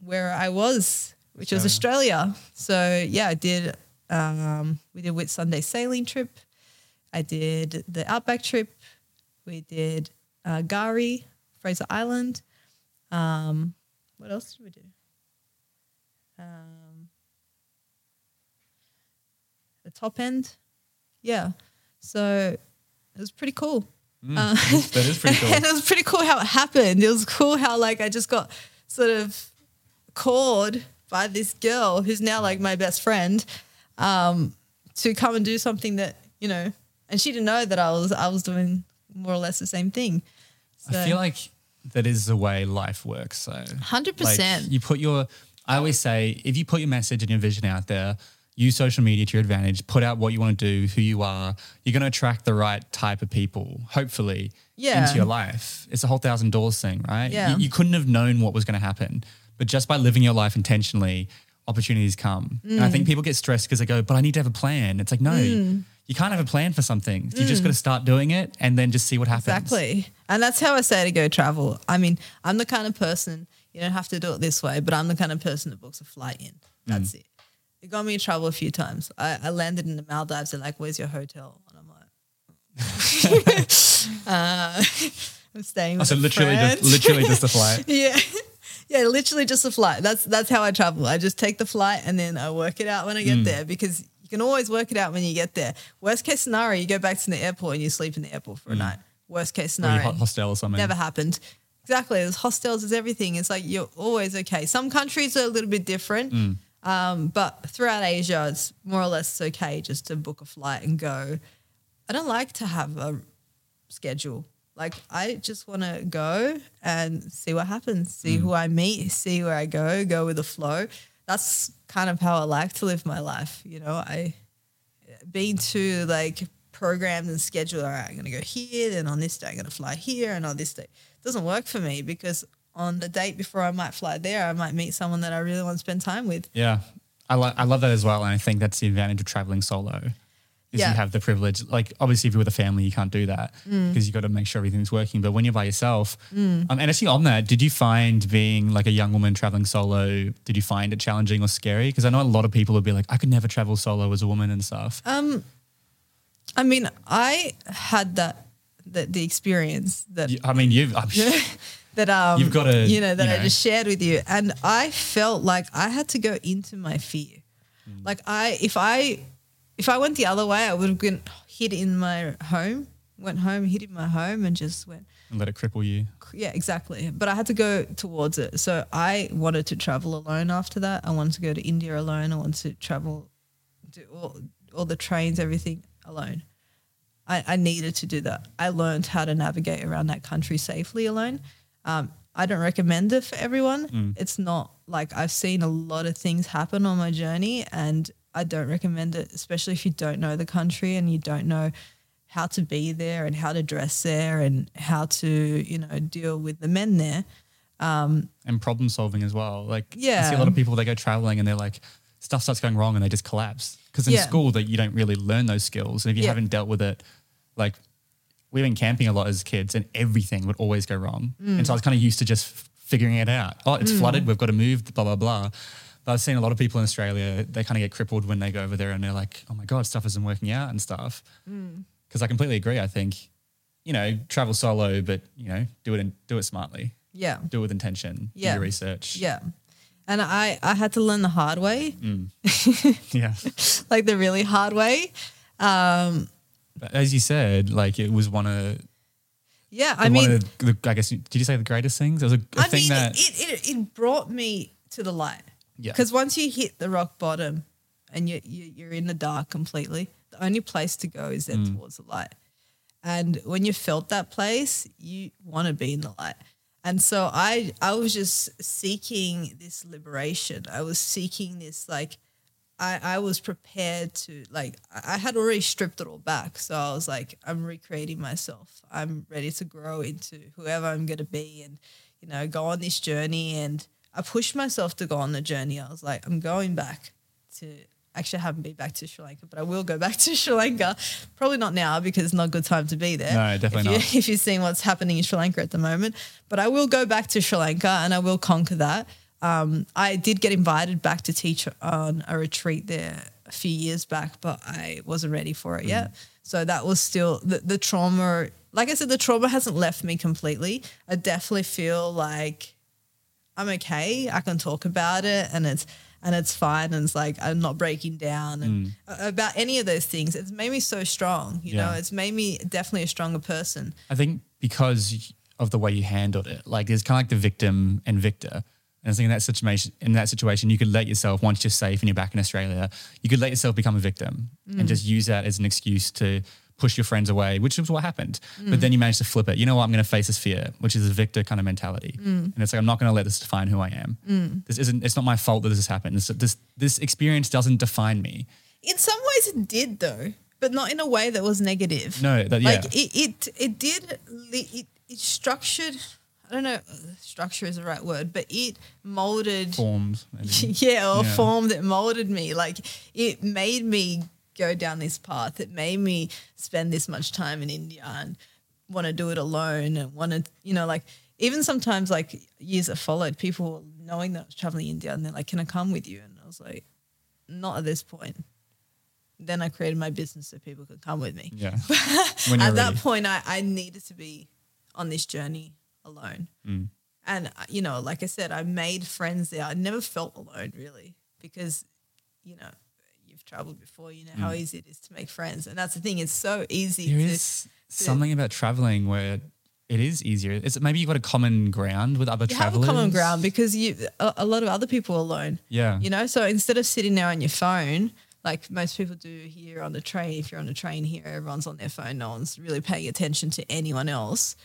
A: where I was, which was Australia. So yeah, I did. Um, we did Whitsunday sailing trip. I did the Outback trip. We did uh, Gari, Fraser Island. Um, what else did we do? Um, the top end. Yeah. So it was pretty cool. Uh,
B: That is pretty cool.
A: and it was pretty cool how it happened. It was cool how like I just got sort of called by this girl who's now like my best friend um, to come and do something that you know, and she didn't know that I was I was doing more or less the same thing. So,
B: I feel like that is the way life works. So
A: 100%.
B: Like, you put your, I always say, if you put your message and your vision out there, use social media to your advantage, put out what you want to do, who you are, you're going to attract the right type of people, hopefully,
A: Yeah.
B: into your life. It's a whole thousand doors thing, right?
A: Yeah.
B: You, you couldn't have known what was going to happen, but just by living your life intentionally, opportunities come. And I
A: Mm.
B: think people get stressed because they go, but I need to have a plan. It's like, no, you can't have a plan for something. You just got to start doing it and then just see what happens.
A: Mm. Exactly. And that's how I say to go travel. I mean, I'm the kind of person, you don't have to do it this way, but I'm the kind of person that books a flight in. That's
B: Mm.
A: it. It got me in trouble a few times. I, I landed in the Maldives. They're like, where's your hotel? And I'm like, uh, I'm staying
B: Oh, so literally,
A: friend.
B: just, literally just a flight.
A: yeah. Yeah, literally just a flight. That's that's how I travel. I just take the flight and then I work it out when I get
B: Mm.
A: there because you can always work it out when you get there. Worst case scenario, you go back to the airport and you sleep in the airport for a night. Worst case
B: Mm. Or
A: scenario.
B: hostel or something.
A: Never happened. Exactly. There's hostels, there's everything. It's like you're always okay. Some countries are a little bit different.
B: Mm.
A: Um, but throughout Asia, it's more or less okay just to book a flight and go. I don't like to have a schedule. Like I just want to go and see what happens, see who I meet, see where I go, go with the flow. That's kind of how I like to live my life. You know, I being too like programmed and scheduled. All right, I'm gonna go here, then on this day I'm gonna fly here, and on this day it doesn't work for me because on the date before I might fly there, I might meet someone that I really want to spend time with.
B: Yeah. I, lo- I love that as well. And I think that's the advantage of traveling solo is
A: Yeah.
B: you have the privilege. Like obviously if you're with a family, you can't do that
A: Mm.
B: because you got to make sure everything's working. But when you're by yourself, um, and actually on that, did you find being like a young woman traveling solo, did you find it challenging or scary? Because I know a lot of people would be like, I could never travel solo as a woman and stuff.
A: Um, I mean, I had that the, the experience that
B: I mean, you've, I'm,
A: that um
B: You've gotta,
A: you know that
B: you
A: I just shared with you, and I felt like I had to go into my fear.
B: Mm.
A: Like I, if I, if I went the other way, I would have been hid in my home. Went home, hid in my home, and just went.
B: and let it cripple you.
A: Yeah, exactly. But I had to go towards it. So I wanted to travel alone after that. I wanted to go to India alone. I wanted to travel, do all, all the trains, everything alone. I, I needed to do that. I learned how to navigate around that country safely alone. Um, I don't recommend it for everyone. It's not like I've seen a lot of things happen on my journey, and I don't recommend it, especially if you don't know the country and you don't know how to be there and how to dress there and how to you know deal with the men there.
B: and problem solving as well. Like, I see a lot of people they go traveling and they're like, stuff starts going wrong and they just collapse. Because in
A: Yeah.
B: school that you don't really learn those skills, and if you
A: Yeah.
B: haven't dealt with it, like we went camping a lot as kids, and everything would always go wrong.
A: Mm.
B: And so I was kind of used to just f- figuring it out. Oh, it's flooded. We've got to move. Blah blah blah. But I've seen a lot of people in Australia. They kind of get crippled when they go over there, and they're like, "Oh my god, stuff isn't working out and stuff."
A: Mm.
B: Because I completely agree. I think, you know, travel solo, but you know, do it and do it smartly
A: Yeah,
B: do it with intention. Do
A: Yeah.
B: your research.
A: yeah. And I I had to learn the hard way,
B: Yeah.
A: like the really hard way. Um,
B: as you said, like it was one of,
A: yeah, I mean,
B: of the, the, I guess, did you say the greatest things? It was a, a
A: I
B: thing
A: mean,
B: that,
A: it, it it brought me to the light.
B: Yeah.
A: Because once you hit the rock bottom, and you, you you're in the dark completely, the only place to go is then
B: Mm.
A: towards the light. And when you felt that place, you want to be in the light. And so I I was just seeking this liberation. I was seeking this like I, I was prepared to like I had already stripped it all back. So I was like, I'm recreating myself. I'm ready to grow into whoever I'm gonna be and, you know, go on this journey. And I pushed myself to go on the journey. I was like, I'm going back to actually I haven't been back to Sri Lanka, but I will go back to Sri Lanka. Probably not now because it's not a good time to be there.
B: No, definitely
A: if you,
B: not.
A: If you've seen what's happening in Sri Lanka at the moment. But I will go back to Sri Lanka and I will conquer that. Um, I did get invited back to teach on a retreat there a few years back, but I wasn't ready for it yet. So that was still the, the trauma. Like I said, the trauma hasn't left me completely. I definitely feel like I'm okay. I can talk about it and it's and it's fine and it's like I'm not breaking down and a- about any of those things. It's made me so strong, you know. It's made me definitely a stronger person.
B: I think because of the way you handled it, like there's kind of like the victim and victor. And I think in that situation, in that situation, you could let yourself once you're safe and you're back in Australia, you could let yourself become a victim and mm. just use that as an excuse to push your friends away, which is what happened. But then mm. you managed to flip it. You know what? I'm going to face this fear, which is a victor kind of mentality. Mm. And it's like I'm not going to let this define who I am. This isn't. It's not my fault that this has happened. This this, this experience doesn't define me.
A: In some ways, it did though, but not in a way that was negative.
B: No, that- yeah.
A: like it, it, it did. It, it structured. I don't know. Structure is the right word, but it molded.
B: Forms.
A: yeah, or
B: Yeah.
A: form that molded me. Like it made me go down this path. It made me spend this much time in India and want to do it alone and want to, you know, like even sometimes like years that followed, people knowing that I was traveling India and they're like, "Can I come with you?" And I was like, "Not at this point." Then I created my business so people could come with me.
B: Yeah.
A: At that point, I, I needed to be on this journey alone.
B: Mm.
A: And, uh, you know, like I said, I made friends there. I never felt alone really because, you know, you've traveled before, you know how easy it is to make friends. And that's the thing, it's so easy
B: Mm. There
A: to.
B: is something about traveling where it is easier. It's maybe you've got a common ground with other
A: you have a common ground because you a, a lot of other people are alone.
B: Yeah.
A: You know, so instead of sitting there on your phone, like most people do here on the train, if you're on a train here, everyone's on their phone, no one's really paying attention to anyone else.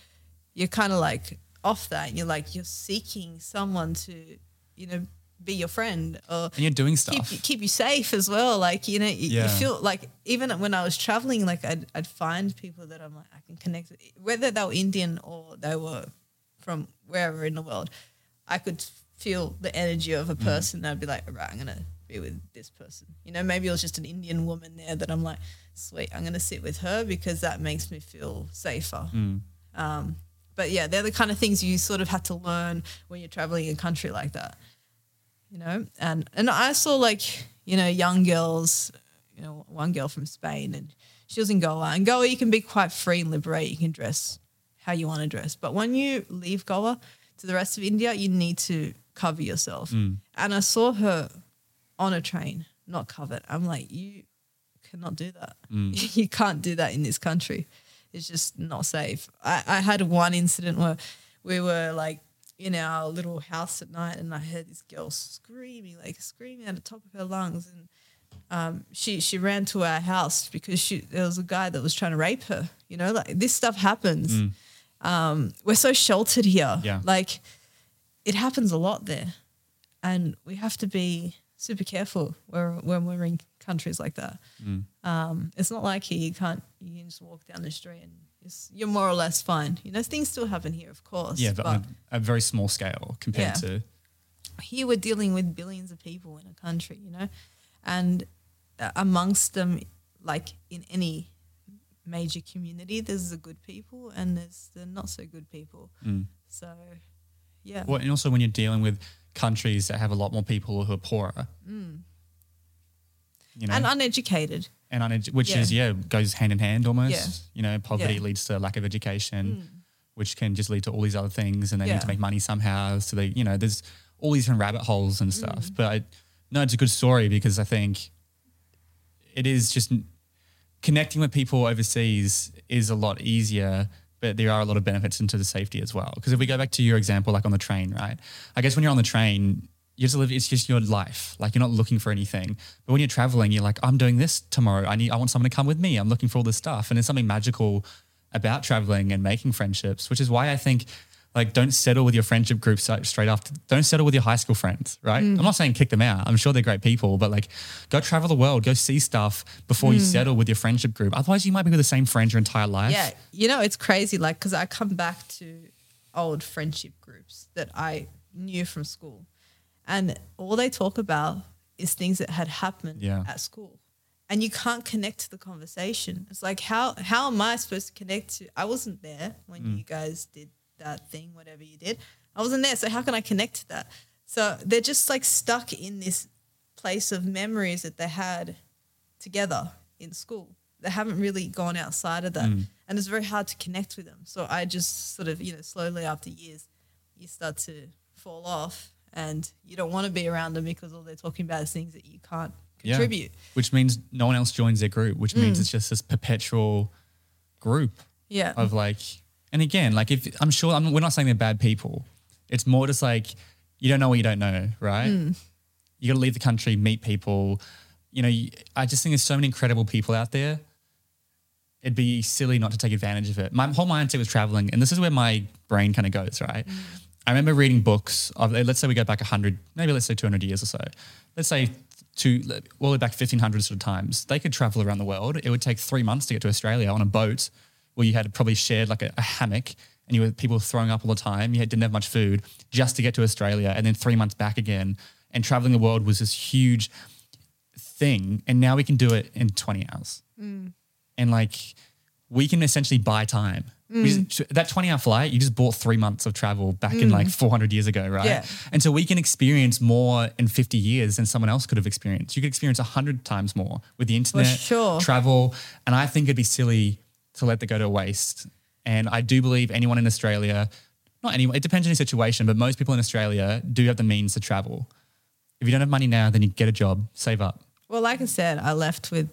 A: You're kind of like off that and you're like, you're seeking someone to, you know, be your friend or
B: and you're doing stuff.
A: keep you safe as well. Like, you know, you,
B: Yeah.
A: you feel like even when I was traveling, like I'd, I'd find people that I'm like, I can connect with, whether they were Indian or they were from wherever in the world. I could feel the energy of a
B: Mm.
A: person. I'd be like, right, I'm going to be with this person. You know, maybe it was just an Indian woman there that I'm like, sweet, I'm going to sit with her because that makes me feel safer.
B: Mm.
A: Um, but yeah, they're the kind of things you sort of had to learn when you're traveling in a country like that you know? And and i saw like you know young girls you know one girl from spain and she was in goa. And goa you can be quite free and liberate. You can dress how you want to dress. But when you leave goa to the rest of india you need to cover yourself. Mm. And i saw her on a train not covered. I'm like you cannot do that. Mm. You can't do that in this country it's just not safe i, I had one incident where we were like in our little house at night and I heard this girl screaming, like screaming at the top of her lungs. And um, she she ran to our house because she there was a guy that was trying to rape her. You know, like this stuff happens. Um, we're so sheltered here.
B: Yeah.
A: Like it happens a lot there. And we have to be super careful when we're in countries like that. Um, it's not like here you can't you can just walk down the street and it's, you're more or less fine. You know, things still happen here, of course.
B: yeah, but, on a, a very small scale compared
A: Yeah.
B: to
A: here we're dealing with billions of people in a country, you know, and uh, amongst them, like in any major community, there's the good people and there's the not so good people. So, yeah,
B: well, and also when you're dealing with countries that have a lot more people who are poorer. You know,
A: and uneducated.
B: and unedu- which
A: Yeah.
B: is yeah goes hand in hand almost.
A: Yeah.
B: You know, poverty
A: Yeah. Mm.
B: leads to lack of education, which can just lead to all these other things, and they need to make money somehow. So they, you know, there's all these different rabbit holes and
A: Mm.
B: stuff. But I, no, it's a good story because I think it is just connecting with people overseas is a lot easier. But there are a lot of benefits into the safety as well. Because if we go back to your example, like on the train, right? I guess when you're on the train, you just live. It's just your life. Like you're not looking for anything. But when you're traveling, you're like, I'm doing this tomorrow. I need. I want someone to come with me. I'm looking for all this stuff, and there's something magical about traveling and making friendships, which is why I think. Like, don't settle with your friendship group straight after. Don't settle with your high school friends, right? Mm. I'm not saying kick them out. I'm sure they're great people, but like, go travel the world, go see stuff before you mm. settle with your friendship group. Otherwise, you might be with the same friend your entire life.
A: Yeah, you know, it's crazy. Like, because I come back to old friendship groups that I knew from school, and all they talk about is things that had happened
B: Yeah.
A: at school, and you can't connect to the conversation. It's like how how am I supposed to connect to? I wasn't there when
B: Mm.
A: you guys did that thing, whatever you did. I wasn't there, so how can I connect to that? So they're just like stuck in this place of memories that they had together in school. They haven't really gone outside of that. And it's very hard to connect with them. So I just sort of, you know, slowly after years, you start to fall off and you don't want to be around them because all they're talking about is things that you can't
B: Yeah.
A: contribute.
B: Which means no one else joins their group, which
A: Mm.
B: means it's just this perpetual group
A: Yeah.
B: of like, and again, like if I'm sure I'm, we're not saying they're bad people. It's more just like you don't know what you don't know, right?
A: Mm.
B: You got to leave the country, meet people. You know, I just think there's so many incredible people out there. It'd be silly not to take advantage of it. My whole mindset was traveling, and this is where my brain kind of goes, right? I remember reading books of, let's say we go back 100, maybe let's say 200 years or so. Let's say to, well, back 1500 sort of times. They could travel around the world. It would take three months to get to Australia on a boat where you had probably shared like a, a hammock and you were people throwing up all the time. You had, didn't have much food just to get to Australia and then three months back again. And traveling the world was this huge thing, and now we can do it in 20 hours.
A: Mm.
B: And like, we can essentially buy time. We
A: Mm.
B: just- that 20 hour flight, you just bought three months of travel back in like 400 years ago, right?
A: Mm. Yeah.
B: And so we can experience more in 50 years than someone else could have experienced. You could experience 100 times more with the internet,
A: sure.
B: travel. And I think it'd be silly to let that go to waste. And I do believe anyone in Australia, not anyone, it depends on your situation, but most people in Australia do have the means to travel. If you don't have money now, then you get a job, save up.
A: Well, like I said, I left with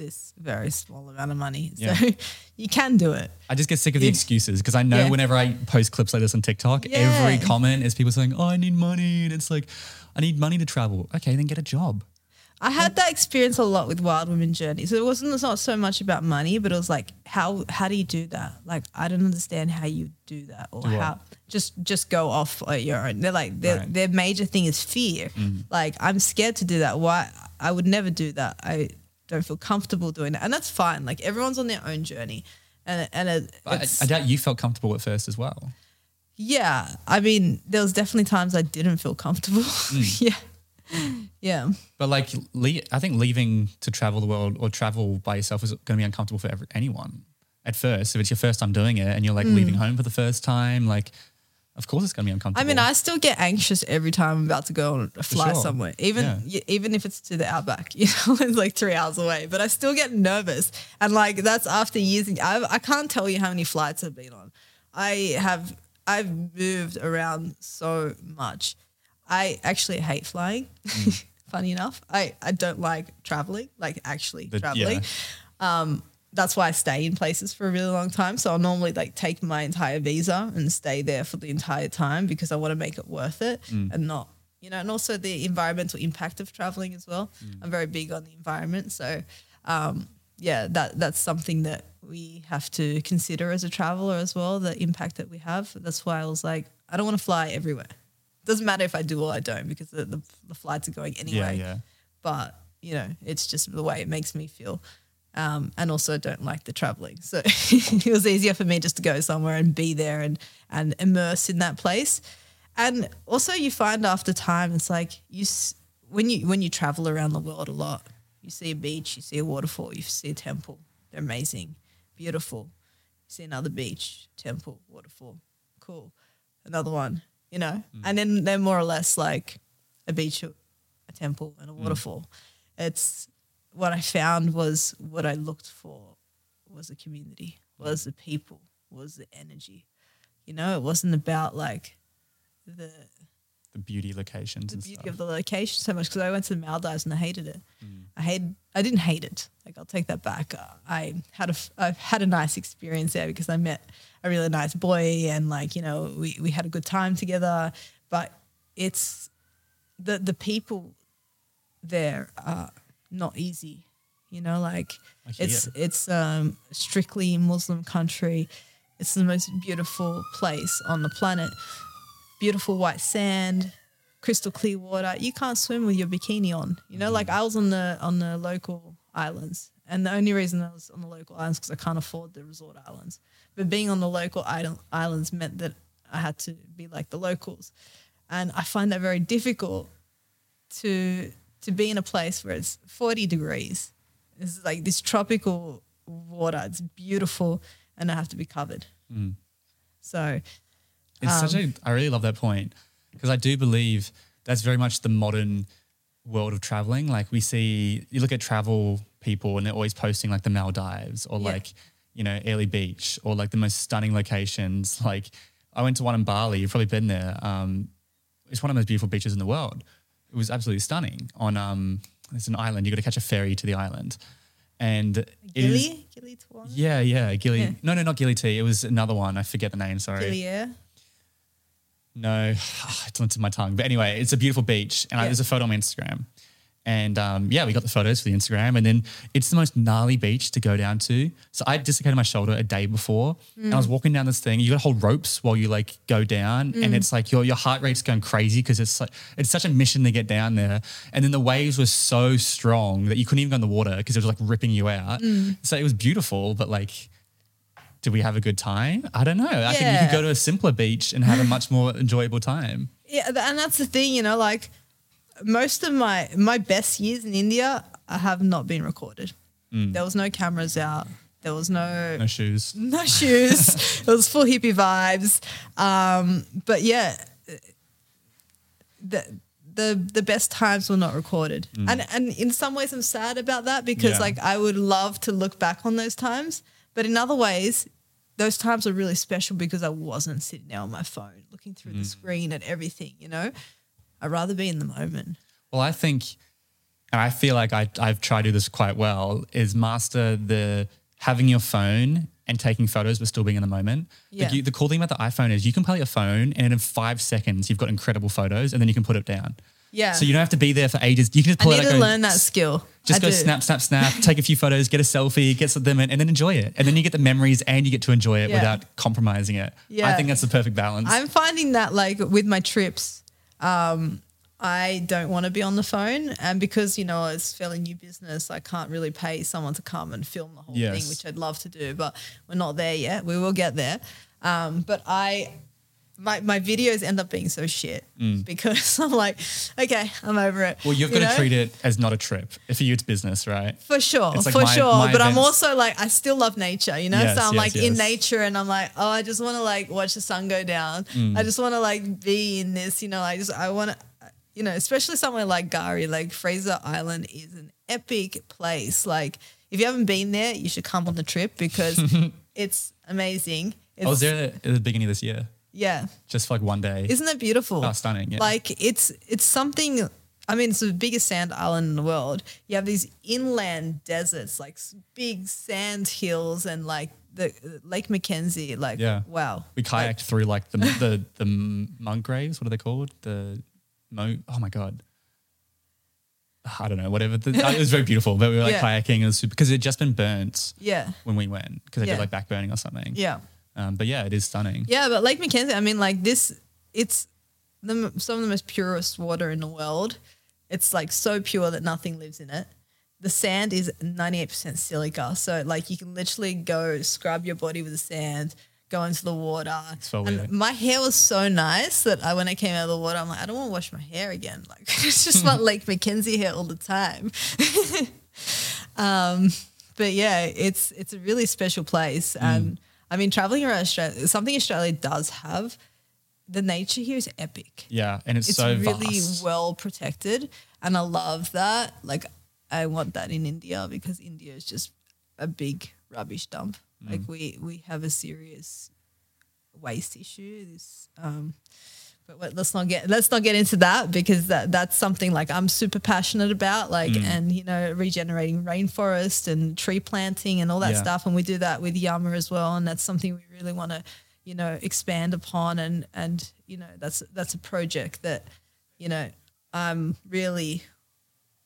A: this very small amount of money. So
B: Yeah.
A: you can do it.
B: I just get sick of the excuses because I know
A: Yeah.
B: whenever I post clips like this on TikTok,
A: Yeah.
B: every comment is people saying, "Oh, I need money," and it's like, "I need money to travel." Okay, then get a job.
A: I had that experience a lot with Wild Women Journey. So it wasn't it's not so much about money, but it was like how how do you do that? Like I don't understand how you do that or
B: Do
A: how just just go off on your own. They're like their
B: Right. Mm.
A: their major thing is fear. Like I'm scared to do that. Why I would never do that. I don't feel comfortable doing that, and that's fine. Like everyone's on their own journey, and and it,
B: I, I doubt you felt comfortable at first as well.
A: yeah. I mean, there was definitely times I didn't feel comfortable.
B: Mm.
A: yeah, yeah.
B: But like, le- I think leaving to travel the world or travel by yourself is going to be uncomfortable for every, anyone at first. If it's your first time doing it and you're like leaving home for the first time, like, of course it's going to be
A: uncomfortable. I mean, I still get anxious every time I'm about to go on a flight
B: sure.
A: somewhere, even
B: Yeah.
A: y- even if it's to the outback. You know, it's like three hours away, but I still get nervous, and like that's after years. I I can't tell you how many flights I've been on. I have I've moved around so much. I actually hate flying. Mm. Funny enough, I I don't like traveling, like actually
B: The-
A: traveling
B: yeah.
A: That's why I stay in places for a really long time. So I'll normally like take my entire visa and stay there for the entire time because I want to make it worth it and not, you know, and also the environmental impact of traveling as well. I'm very big on the environment. So, um, yeah, that that's something that we have to consider as a traveler as well, the impact that we have. That's why I was like, I don't want to fly everywhere. Doesn't matter if I do or I don't because the, the, the flights are going anyway
B: yeah, yeah.
A: but you know it's just the way it makes me feel um, and also don't like the traveling. So it was easier for me just to go somewhere and be there and and immerse in that place. And also you find after time it's like you when you when you travel around the world a lot you see a beach you see a waterfall you see a temple they're amazing beautiful. You see another beach temple waterfall cool. Another one you know? And then they're more or less like a beach a temple and a waterfall. It's what I found was what I looked for was a community, was the people, was the energy. You know, it wasn't about like the
B: The beauty locations
A: the
B: and
A: beauty
B: stuff.
A: of the location so much because I went to the Maldives and I hated it. I hated. I didn't hate it. Like I'll take that back. Uh, I had a f- I had a nice experience there because I met a really nice boy and like you know we we had a good time together. But it's the the people there are not easy. You know, like
B: I hear.
A: it's it's um strictly Muslim country. It's the most beautiful place on the planet. Beautiful white sand, crystal clear water. You can't swim with your bikini on. You know, like I was on the on the local islands, and the only reason I was on the local islands because I can't afford the resort islands. But being on the local island, islands meant that I had to be like the locals, and I find that very difficult to to be in a place where it's 40 degrees. It's like this tropical water. It's beautiful, and I have to be covered. So
B: It's such
A: Um,
B: a. I really love that point because I do believe that's very much the modern world of traveling. Like we see, you look at travel people and they're always posting like the Maldives or
A: Yeah.
B: like you know Airlie Beach or like the most stunning locations. Like I went to one in Bali. You've probably been there. Um, it's one of the most beautiful beaches in the world. It was absolutely stunning. On um, it's an island. You got to catch a ferry to the island, and it is-
A: Gili, Gili
B: yeah, yeah, Gili.
A: Yeah.
B: No, no, not Gili T. It was another one. I forget the name. Sorry.
A: Gili Air.
B: No, it's on my tongue. But anyway, it's a beautiful beach, and I, there's a photo on my Instagram. And um, yeah, we got the photos for the Instagram, and then it's the most gnarly beach to go down to. So I dislocated my shoulder a day before, and I was mm. walking down this thing. You got to hold ropes while you like go down, and mm. it's like your your heart rate's going crazy because it's like it's such a mission to get down there. And then the waves were so strong that you couldn't even go in the water because it was like ripping you out. Mm. So it was beautiful, but like did we have a good time? I don't know. I think you could go to a simpler beach and have a much more enjoyable time.
A: Yeah, and that's the thing, you know, like most of my my best years in India, I have not been recorded. Mm. There was no cameras out. There was no
B: No shoes.
A: no shoes. it was full hippie vibes. Um, but yeah, the the the best times were not recorded, mm. and and in some ways I'm sad about that because
B: Yeah.
A: like I would love to look back on those times, but in other ways. Those times are really special because I wasn't sitting there on my phone looking through the mm. screen at everything, you know? I'd rather be in the moment.
B: Well, I think, and I feel like I, I've tried to do this quite well, is master the having your phone and taking photos but still being in the moment. Like
A: Yeah.
B: you, the cool thing about the iPhone is you can play your phone and in five seconds you've got incredible photos and then you can put it down.
A: Yeah.
B: So you don't have to be there for ages. You can just
A: I
B: pull
A: need
B: it out.
A: to
B: go,
A: learn that skill.
B: Just
A: I
B: go
A: do.
B: snap, snap, snap, take a few photos, get a selfie, get some them in, and then enjoy it. And then you get the memories and you get to enjoy it
A: Yeah.
B: without compromising it.
A: Yeah.
B: I think that's the perfect balance.
A: I'm finding that like with my trips, um, I don't want to be on the phone, and because you know it's fairly new business, I can't really pay someone to come and film the whole
B: Yes.
A: thing, which I'd love to do, but we're not there yet. We will get there. Um, but I, my my videos end up being so shit because I'm like, okay, I'm over it.
B: Mm. well, you've
A: You
B: got to treat it as not a trip. For you, it's business, right?
A: For sure,
B: like
A: for
B: my-
A: sure.
B: my
A: but I'm also like, I still love nature, you know?
B: Yes,
A: so I'm
B: yes,
A: like in nature and I'm like, oh, I just want to like watch the sun go down.
B: Mm.
A: I just want to like be in this, you know? I just, I want to, you know, especially somewhere like Gari, like Fraser Island is an epic place. Like, if you haven't been there, you should come on the trip because it's amazing. It's,
B: I was there at the beginning of this year,
A: Yeah.
B: just for like one day.
A: Isn't it beautiful?
B: Oh, stunning, yeah.
A: Like it's it's something. I mean, it's the biggest sand island in the world. You have these inland deserts, like big sand hills, and like the Lake McKenzie. Like,
B: Yeah.
A: wow.
B: We kayaked through like the the the mangroves. What are they called? The mo. Oh my god. I don't know. Whatever. The, it was very beautiful, but we were like
A: Yeah.
B: kayaking. It was super, because it had just been burnt
A: Yeah,
B: when we went because they
A: Yeah.
B: did like back burning or something.
A: yeah,
B: Um, but yeah, it is stunning.
A: yeah. But Lake McKenzie, I mean, like this, it's the some of the most purest water in the world. It's like so pure that nothing lives in it. The sand is 98% silica. So like you can literally go scrub your body with the sand, go into the water.
B: so
A: and
B: weird.
A: my hair was so nice that I when I came out of the water, I'm like, I don't want to wash my hair again. Like it's just not Lake McKenzie hair all the time. um, but yeah, it's it's a really special place.
B: Mm.
A: I mean traveling around Australia, something Australia does have, the nature here is epic
B: Yeah, and it's,
A: it's
B: so
A: really
B: vast.
A: well protected and i love that like i want that in india because india is just a big rubbish dump
B: Mm.
A: like we we have a serious waste issue this um but let's not get let's not get into that because that that's something like I'm super passionate about like
B: Mm.
A: and you know regenerating rainforest and tree planting and all that
B: Yeah.
A: stuff and we do that with Yama as well and that's something we really want to you know expand upon and and you know that's that's a project that you know I'm really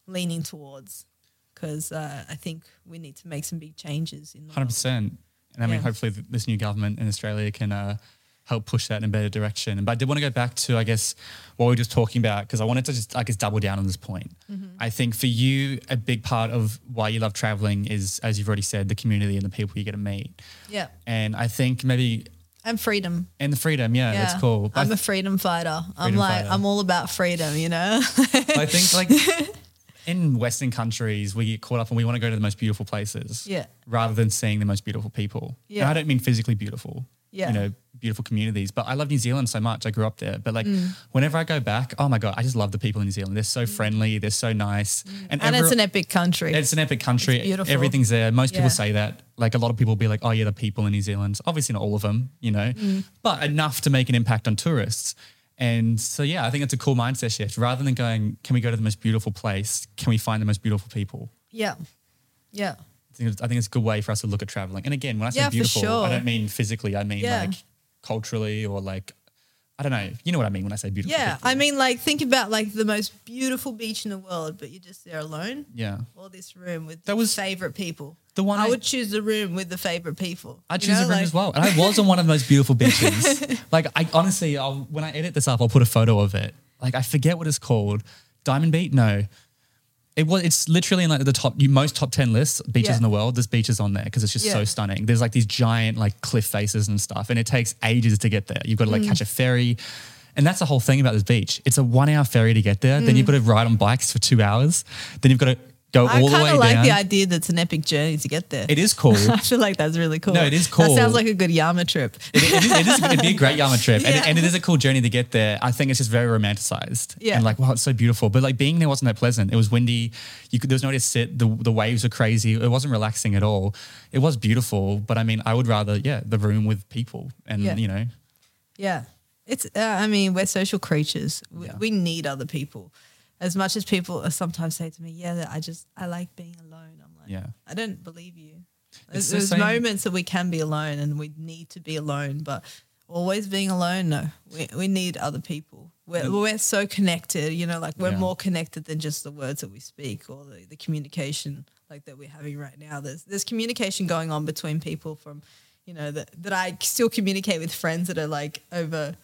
A: leaning towards because uh, I think we need to make some big changes in the
B: Hundred percent, And I mean,
A: Yeah.
B: hopefully, th- this new government in Australia can uh, help push that in a better direction. But I did want to go back to, I guess, what we were just talking about because I wanted to just, I guess, double down on this point.
A: Mm-hmm.
B: I think for you, a big part of why you love traveling is, as you've already said, the community and the people you get to meet.
A: yeah
B: And I think maybe
A: and freedom
B: and the freedom, yeah,
A: yeah
B: that's cool. But
A: I'm a freedom fighter I'm like
B: fighter.
A: I'm all about freedom you know
B: I think like in Western countries, we get caught up and we want to go to the most beautiful places,
A: Yeah.
B: rather than seeing the most beautiful people. And
A: Yeah.
B: I don't mean physically beautiful,
A: Yeah.
B: you know, beautiful communities. But I love New Zealand so much. I grew up there, but like
A: Mm.
B: whenever I go back, oh my god, I just love the people in New Zealand. They're so friendly, they're so nice,
A: and it's
B: every-
A: an epic country
B: it's an epic country.
A: It's beautiful.
B: Everything's there. Most people say that. Like a lot of people will be like, oh yeah, the people in New Zealand. Obviously not all of them, you know,
A: Mm.
B: but enough to make an impact on tourists. And so yeah, I think it's a cool mindset shift. Rather than going, can we go to the most beautiful place? Can we find the most beautiful people?
A: yeah yeah
B: I think it's, I think it's a good way for us to look at traveling. And again, when I say
A: Yeah,
B: beautiful,
A: sure.
B: I don't mean physically. I mean
A: Yeah.
B: like culturally or like I don't know. You know what I mean when I say beautiful.
A: yeah
B: people.
A: I mean like think about like the most beautiful beach in the world but you're just there alone
B: yeah.
A: or this room with
B: That was
A: favorite people
B: the one
A: I
B: I-
A: would choose the room with the favorite people
B: I choose
A: know,
B: a room
A: like-
B: as well. And I was on one of the most beautiful beaches. like I honestly, I'll, when I edit this up, I'll put a photo of it. Like I forget what it's called. Diamond Beach? No. It was. It's literally in like the top, you most top ten lists beaches
A: Yeah.
B: in the world. There's beaches on there because it's just so stunning. There's like these giant like cliff faces and stuff, and it takes ages to get there. You've got to like
A: Mm.
B: catch a ferry, and that's the whole thing about this beach. It's a one hour ferry to get there. Then
A: Mm.
B: you've got to ride on bikes for two hours. Then you've got to go
A: I
B: all the
A: kind of like the idea that it's an epic journey to get there.
B: It is cool.
A: I feel like that's really cool.
B: No, it is cool.
A: That sounds like a good Yama trip.
B: it, it, is, it is, it'd be a great Yama trip, and,
A: Yeah.
B: and it is a cool journey to get there. I think it's just very romanticized,
A: Yeah.
B: and like wow, it's so beautiful. But like being there wasn't that pleasant. It was windy. You could there was nowhere to sit. The the waves were crazy. It wasn't relaxing at all. It was beautiful, but I mean, I would rather yeah the room with people, and
A: Yeah.
B: you know
A: Yeah. It's, uh, I mean, we're social creatures. We,
B: Yeah.
A: we need other people. As much as people sometimes say to me, yeah, I just, I like being alone. I'm like,
B: Yeah.
A: I don't believe you.
B: It's
A: There's,
B: the
A: there's moments that we can be alone and we need to be alone, but always being alone, no. We, we need other people. We're, we're so connected, you know, like we're
B: Yeah.
A: more connected than just the words that we speak or the, the communication like that we're having right now. There's there's communication going on between people from, you know, that that I still communicate with friends that are like over,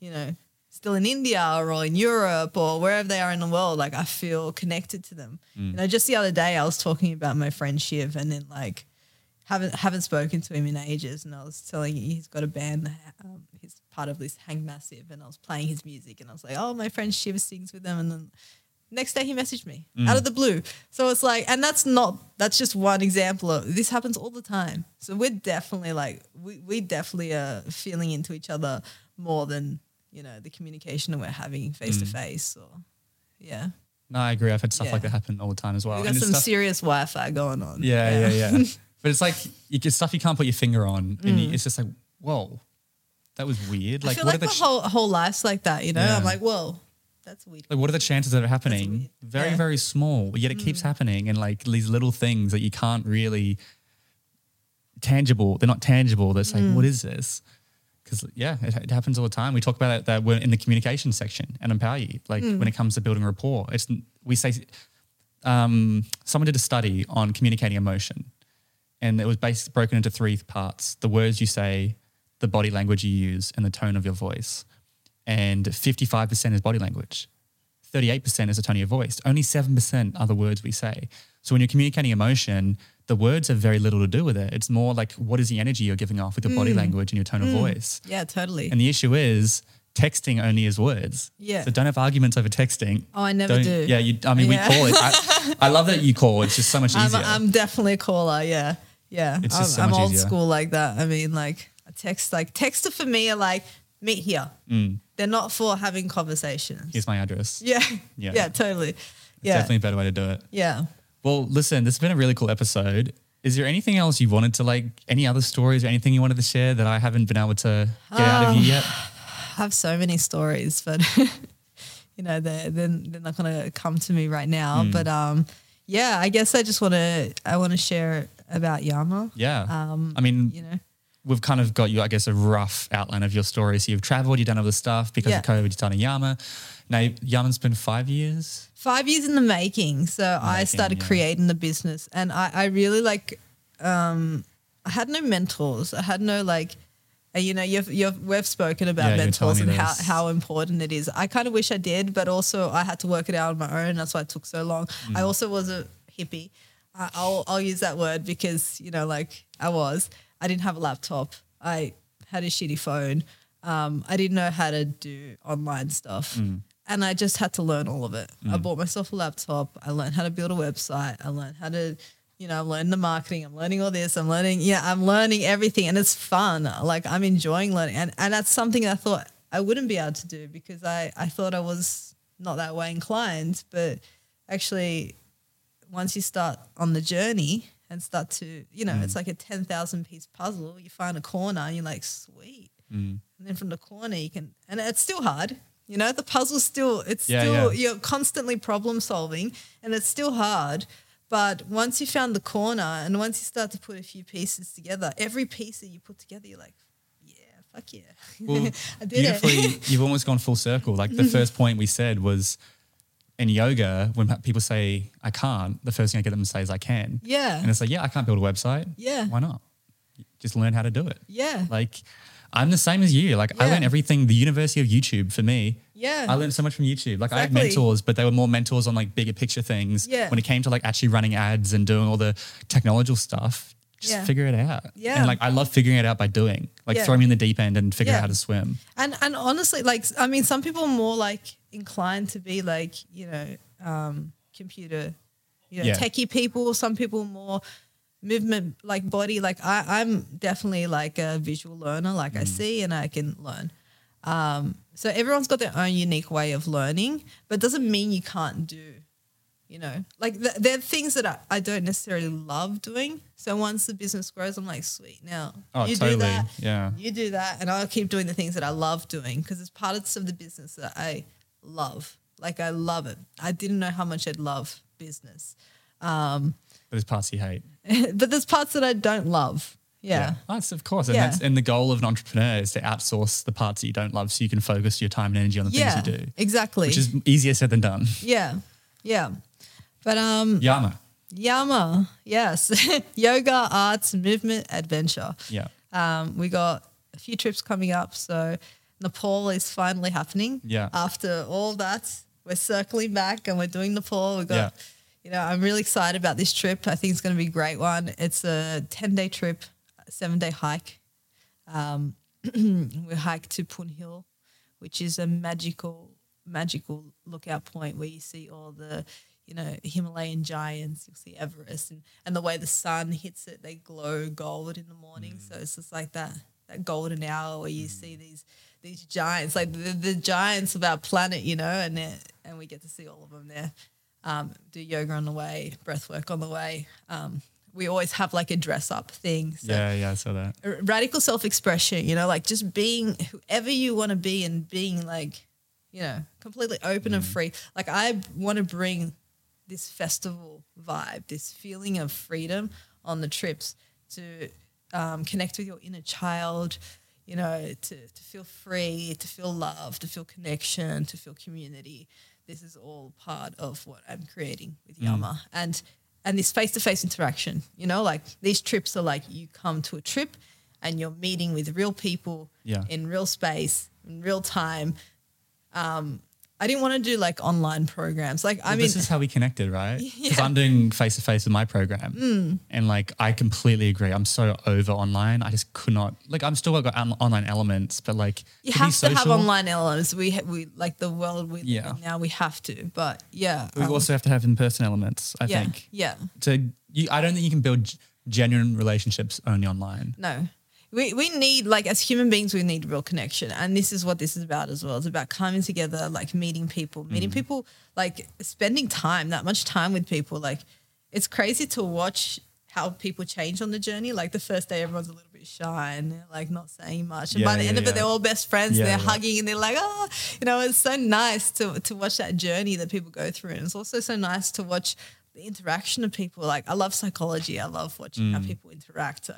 A: you know, still in India or in Europe or wherever they are in the world. Like I feel connected to them. You know, just the other day I was talking about my friend Shiv and then like haven't haven't spoken to him in ages, and I was telling you he's got a band. Um, he's part of this Hang Massive, and I was playing his music, and I was like, "Oh, my friend Shiv sings with them," and then next day he messaged me out of the blue. So it's like, and that's not that's just one example of this happens all the time. So we're definitely like we we definitely are feeling into each other more than you know the communication that we're having face to face. Or yeah,
B: no, I agree. I've had stuff
A: Yeah.
B: like that happen all the time as well.
A: we got
B: And
A: some
B: stuff-
A: serious Wi-Fi going on.
B: Yeah, yeah, yeah. but it's like you get stuff you can't put your finger on, and you, it's just like, whoa, that was weird.
A: Mm. I
B: Like,
A: feel
B: what
A: like
B: the
A: whole whole life's like that. You know,
B: Yeah.
A: I'm like, whoa, that's weird.
B: like what are the chances of it happening? Very,
A: Yeah. Mm.
B: very small. Yet it keeps happening, and like these little things that you can't really tangible. They're not tangible. That's
A: Mm.
B: like, what is this? Because yeah, it, it happens all the time. We talk about it that we're in the communication section and empower you. Like
A: Mm.
B: when it comes to building rapport, it's we say um, someone did a study on communicating emotion, and it was based broken into three parts: the words you say, the body language you use, and the tone of your voice. And fifty-five percent is body language. 38% is the tone of your voice. Only 7% are the words we say. So when you're communicating emotion, the words have very little to do with it. It's more like what is the energy you're giving off with your
A: Mm.
B: body language and your tone of voice.
A: Yeah, totally.
B: And the issue is texting only is words.
A: Yeah.
B: So don't have arguments over texting.
A: Oh, I never
B: Don't-
A: do.
B: Yeah, you, I mean,
A: Yeah.
B: we call it. I, I love that you call. It's just so much
A: I'm,
B: easier.
A: I'm definitely a caller. Yeah, yeah.
B: It's
A: I'm,
B: just so
A: I'm old
B: easier.
A: school like that. I mean, like a text, like texts for me are like meet here. They're not for having conversations.
B: Mm. Here's my address.
A: yeah,
B: Yeah.
A: yeah, totally.
B: It's
A: Yeah,
B: definitely a better way to do it.
A: yeah.
B: Well, listen, this has been a really cool episode. Is there anything else you wanted to like, any other stories or anything you wanted to share that I haven't been able to get out of you yet?
A: I have so many stories, but you know they're they're, they're not going to come to me right now.
B: Hmm.
A: But um, yeah, I guess I just want to I want to share about Yama.
B: Yeah.
A: Um,
B: I mean,
A: you know,
B: we've kind of got you, I guess, a rough outline of your story. So you've traveled, you've done all this stuff because of COVID, you've done a Yama. Now, Yama's been five years.
A: five years in the making. So I started
B: yeah.
A: creating the business, and I, I really like. Um, I had no mentors. I had no like. uh, You know, you've, you've we've spoken about
B: Yeah, you were telling
A: mentors and how, how important it is. I kind of wish I did, but also I had to work it out on my own. That's why it took so long.
B: Mm.
A: I also was a hippie. I, I'll I'll use that word because you know, like I was. I didn't have a laptop. I had a shitty phone. Um, I didn't know how to do online stuff.
B: Mm.
A: And I just had to learn all of it. I bought myself a laptop. I learned how to build a website. I learned how to, you know, I'm learning the marketing. I'm learning all this. I'm learning, yeah, I'm learning everything. And it's fun. Like I'm enjoying learning. And, and that's something I thought I wouldn't be able to do because I, I thought I was not that way inclined. But actually, once you start on the journey and start to, you know,
B: Mm.
A: it's like a 10,000 piece puzzle. You find a corner and you're like, sweet.
B: Mm.
A: And then from the corner, you can, and it's still hard. You know, the puzzle's still, it's
B: Yeah,
A: still,
B: yeah.
A: you're constantly problem solving and it's still hard. But once you found the corner and once you start to put a few pieces together, every piece that you put together, you're like, yeah, fuck yeah.
B: Well,
A: I did it.
B: beautifully, you've almost gone full circle. Like the mm. first point we said was in yoga, when people say, I can't, the first thing I get them to say is, I can.
A: Yeah.
B: And it's like, yeah, I can't build a website.
A: Yeah.
B: Why not? Just learn how to do it.
A: Yeah.
B: Like, I'm the same as you. Like, I learned everything, the University of YouTube for me.
A: Yeah.
B: I learned so much from YouTube. Like, I had mentors, but they were more mentors on like bigger picture things.
A: Yeah.
B: When it came to like actually running ads and doing all the technological stuff, just
A: Yeah.
B: figure it out.
A: Yeah.
B: And like, I love figuring it out by doing. Like,
A: Yeah.
B: throw me in the deep end and figure
A: Yeah.
B: out how to swim.
A: And and honestly, like I mean, some people are more like inclined to be like you know um, computer you know,
B: Yeah.
A: techie people. Some people more movement like body. Like I, I'm definitely like a visual learner. Like
B: Mm.
A: I see and I can learn. Um, so everyone's got their own unique way of learning, but it doesn't mean you can't do. You know, like th- there are things that I, I don't necessarily love doing. So once the business grows, I'm like, sweet. Now
B: Oh,
A: you
B: totally.
A: do that,
B: Yeah.
A: you do that, and I'll keep doing the things that I love doing because it's parts of the business that I love. Like I love it. I didn't know how much I'd love business,
B: But there's parts you hate.
A: but there's parts that I don't love. Yeah,
B: That's of course. And
A: Yeah.
B: that's and the goal of an entrepreneur is to outsource the parts that you don't love so you can focus your time and energy on the
A: yeah,
B: things you do.
A: exactly.
B: Which is easier said than done.
A: yeah, yeah. But um,
B: Yama.
A: Yama, yes, yoga, arts, movement, adventure.
B: Yeah.
A: Um, we got a few trips coming up, so Nepal is finally happening.
B: Yeah.
A: After all that, we're circling back and we're doing Nepal. We got,
B: Yeah.
A: You know, I'm really excited about this trip. I think it's going to be a great one. It's a ten day trip, seven day hike. Um, we hike to Poon Hill, which is a magical, magical lookout point where you see all the, you know, Himalayan giants. You'll see Everest, and, and the way the sun hits it, they glow gold in the morning. So it's just like that that golden hour where you see these these giants, like the, the giants of our planet, you know, and and we get to see all of them there. Um, do yoga on the way, breath work on the way. Um, we always have like a dress up thing. So
B: Yeah, yeah, I saw that.
A: radical self expression, you know, like just being whoever you want to be and being like, you know, completely open and free. Like, I want to bring this festival vibe, this feeling of freedom on the trips to um, connect with your inner child, you know, to, to feel free, to feel love, to feel connection, to feel community. This is all part of what I'm creating with Yama. And and this face to face interaction, you know, like these trips are like you come to a trip and you're meeting with real people
B: Yeah.
A: in real space, in real time. Um, I didn't want to do like online programs. Like, I mean,
B: this is how we connected, right? Because
A: Yeah. Mm.
B: I'm doing face to face with my program, and like I completely agree. I'm so over online. I just could not. Like I'm still got online elements, but like
A: you
B: to
A: have to have online elements. We ha- we like the world we live
B: Yeah.
A: in now. We have to, but yeah,
B: We
A: um,
B: also have to have in person elements. I
A: yeah,
B: think.
A: yeah.
B: So you, I don't think you can build genuine relationships only online.
A: No. We, we need like as human beings we need real connection. And this is what this is about as well. It's about coming together like meeting people. Meeting people like spending time that much time with people. Like it's crazy to watch how people change on the journey. Like the first day everyone's a little bit shy and they're like not saying much. And by the
B: yeah,
A: end of
B: yeah.
A: it they're all best friends
B: Yeah,
A: they're
B: yeah.
A: hugging and they're like oh you know it's so nice to to watch that journey that people go through. And it's also so nice to watch the interaction of people. Like I love psychology. I love watching
B: Mm.
A: how people interact. So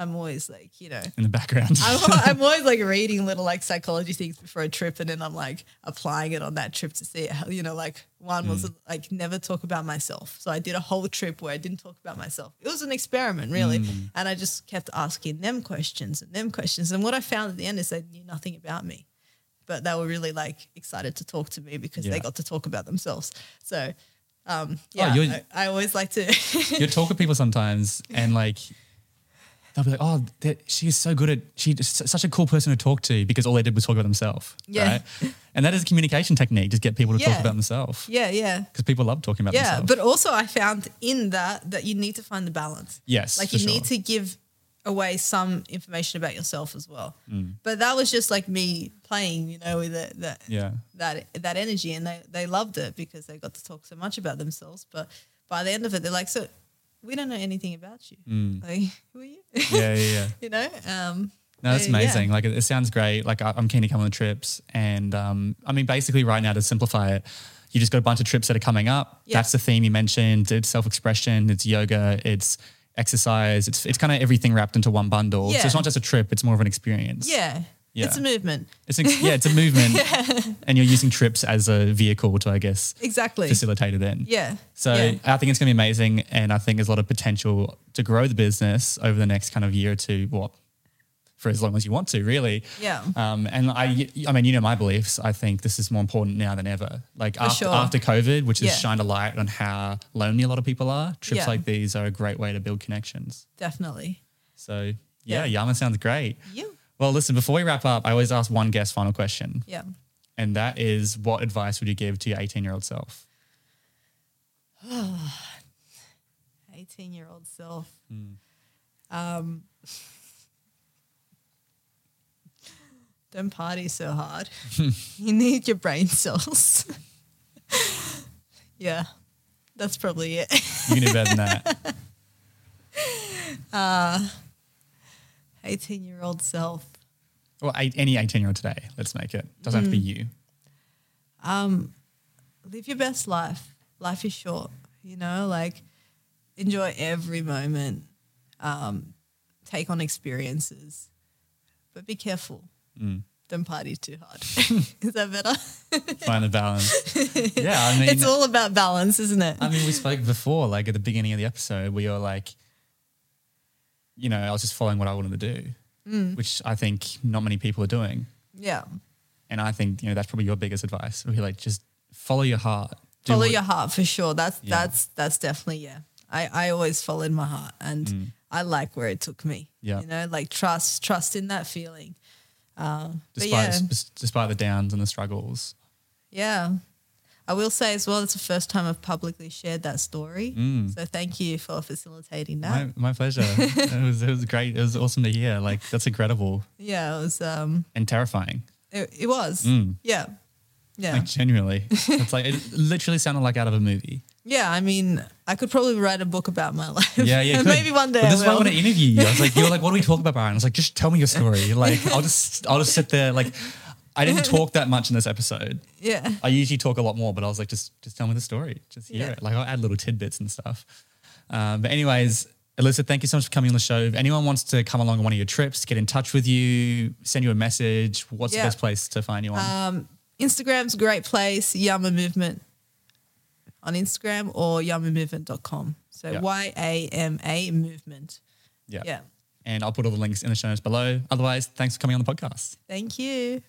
A: I'm always like, you know,
B: In the background.
A: I'm, I'm always like reading little like psychology things before a trip, and then I'm like applying it on that trip to see how, you know, like one was
B: Mm.
A: like never talk about myself. So I did a whole trip where I didn't talk about myself. It was an experiment, really.
B: Mm.
A: And I just kept asking them questions and them questions. And what I found at the end is they knew nothing about me, but they were really like excited to talk to me because
B: Yeah.
A: they got to talk about themselves. So, um, yeah,
B: you're-
A: I, I always like to.
B: you talk with people sometimes and like they'll be like, oh, she's so good at, she's such a cool person to talk to because all they did was talk about themselves.
A: Yeah.
B: Right? And that is a communication technique, just get people to talk about themselves.
A: yeah, yeah.
B: Because people love talking about
A: Yeah,
B: themselves.
A: Yeah, but also I found in that that you need to find the balance.
B: Yes,
A: like you need to give away some information about yourself as well.
B: Mm.
A: But that was just like me playing, you know, with that that
B: Yeah.
A: that that energy, and they they loved it because they got to talk so much about themselves. But by the end of it, they're like, "So, we don't know anything about you. Like, who are you?
B: Mm. yeah, yeah, yeah.
A: you know." Um,
B: No, that's
A: uh, yeah.
B: amazing. Like it, it sounds great. Like I, I'm keen to come on the trips, and um, I mean, basically, right now to simplify it, you just got a bunch of trips that are coming up.
A: Yeah.
B: That's the theme you mentioned. It's self-expression. It's yoga. It's exercise. It's it's kind of everything wrapped into one bundle. So it's not just a trip. It's more of an experience.
A: Yeah,
B: Yeah.
A: it's a movement.
B: It's an, yeah, it's a movement, and you're using trips as a vehicle to, I guess,
A: Exactly.
B: facilitate it in.
A: Yeah.
B: So
A: yeah.
B: I think it's going to be amazing, and I think there's a lot of potential to grow the business over the next kind of year or two. What for as long as you want to, really.
A: Yeah.
B: Um, and I, I mean, you know my beliefs. I think this is more important now than ever. Like after,
A: sure.
B: after COVID, which has
A: Yeah.
B: shined a light on how lonely a lot of people are. Trips
A: Yeah.
B: like these are a great way to build connections.
A: Definitely.
B: So yeah,
A: Yeah.
B: Yama sounds great.
A: You.
B: Well, listen, before we wrap up, I always ask one guest final question.
A: Yeah.
B: And that is what advice would you give to your 18 year old self?
A: 18 year old self. Um, don't party so hard. you need your brain cells. yeah, that's probably it.
B: You can do better than that.
A: 18 year old self.
B: Well, eight, any 18 year old today, let's make it. Doesn't have to be hmm. you.
A: Um, live your best life. Life is short, you know, like enjoy every moment, um, take on experiences, but be careful. Hmm. Don't party too hard. is that better?
B: Find the balance. Yeah, I mean,
A: it's all about balance, isn't it?
B: I mean, we spoke before, like at the beginning of the episode, we were like, you know, I was just following what I wanted to do,
A: Mm.
B: which I think not many people are doing.
A: yeah.
B: And I think, you know, that's probably your biggest advice. We're like, just follow your heart.
A: Follow
B: what-
A: your heart for sure. That's
B: Yeah.
A: that's that's definitely yeah. I I always followed my heart, and I like where it took me.
B: Mm. Yeah.
A: you know, like trust trust in that feeling. Uh,
B: Despite,
A: yeah,
B: despite the downs and the struggles.
A: yeah. I will say as well, it's the first time I've publicly shared that story. So thank you for facilitating that.
B: Mm. My, my pleasure. it, was, it was great. It was awesome to hear. Like, that's incredible
A: yeah, it was. Um,
B: and terrifying.
A: it, it was. Yeah, yeah,
B: Like, genuinely. it's like, it literally sounded like out of a movie.
A: yeah. I mean, I could probably write a book about my life.
B: Yeah, yeah.
A: Maybe one day.
B: But this is why I want to interview you. I was like, you were like, what do we talk about, Brian? I was like, just tell me your story. Like, I'll just, I'll just sit there. Like, I didn't talk that much in this episode.
A: Yeah.
B: I usually talk a lot more, but I was like, just, just tell me the story. Just hear
A: Yeah.
B: it. Like, I'll add little tidbits and stuff. Um, but anyways, Alyssa, thank you so much for coming on the show. If anyone wants to come along on one of your trips, get in touch with you, send you a message, what's
A: Yeah.
B: the best place to find you on?
A: Um, Instagram's a great place, Yama Movement on Instagram or yamamovement.com. So
B: Yeah.
A: Y A M A movement.
B: yeah.
A: Yeah.
B: And I'll put all the links in the show notes below. Otherwise, thanks for coming on the podcast.
A: Thank you.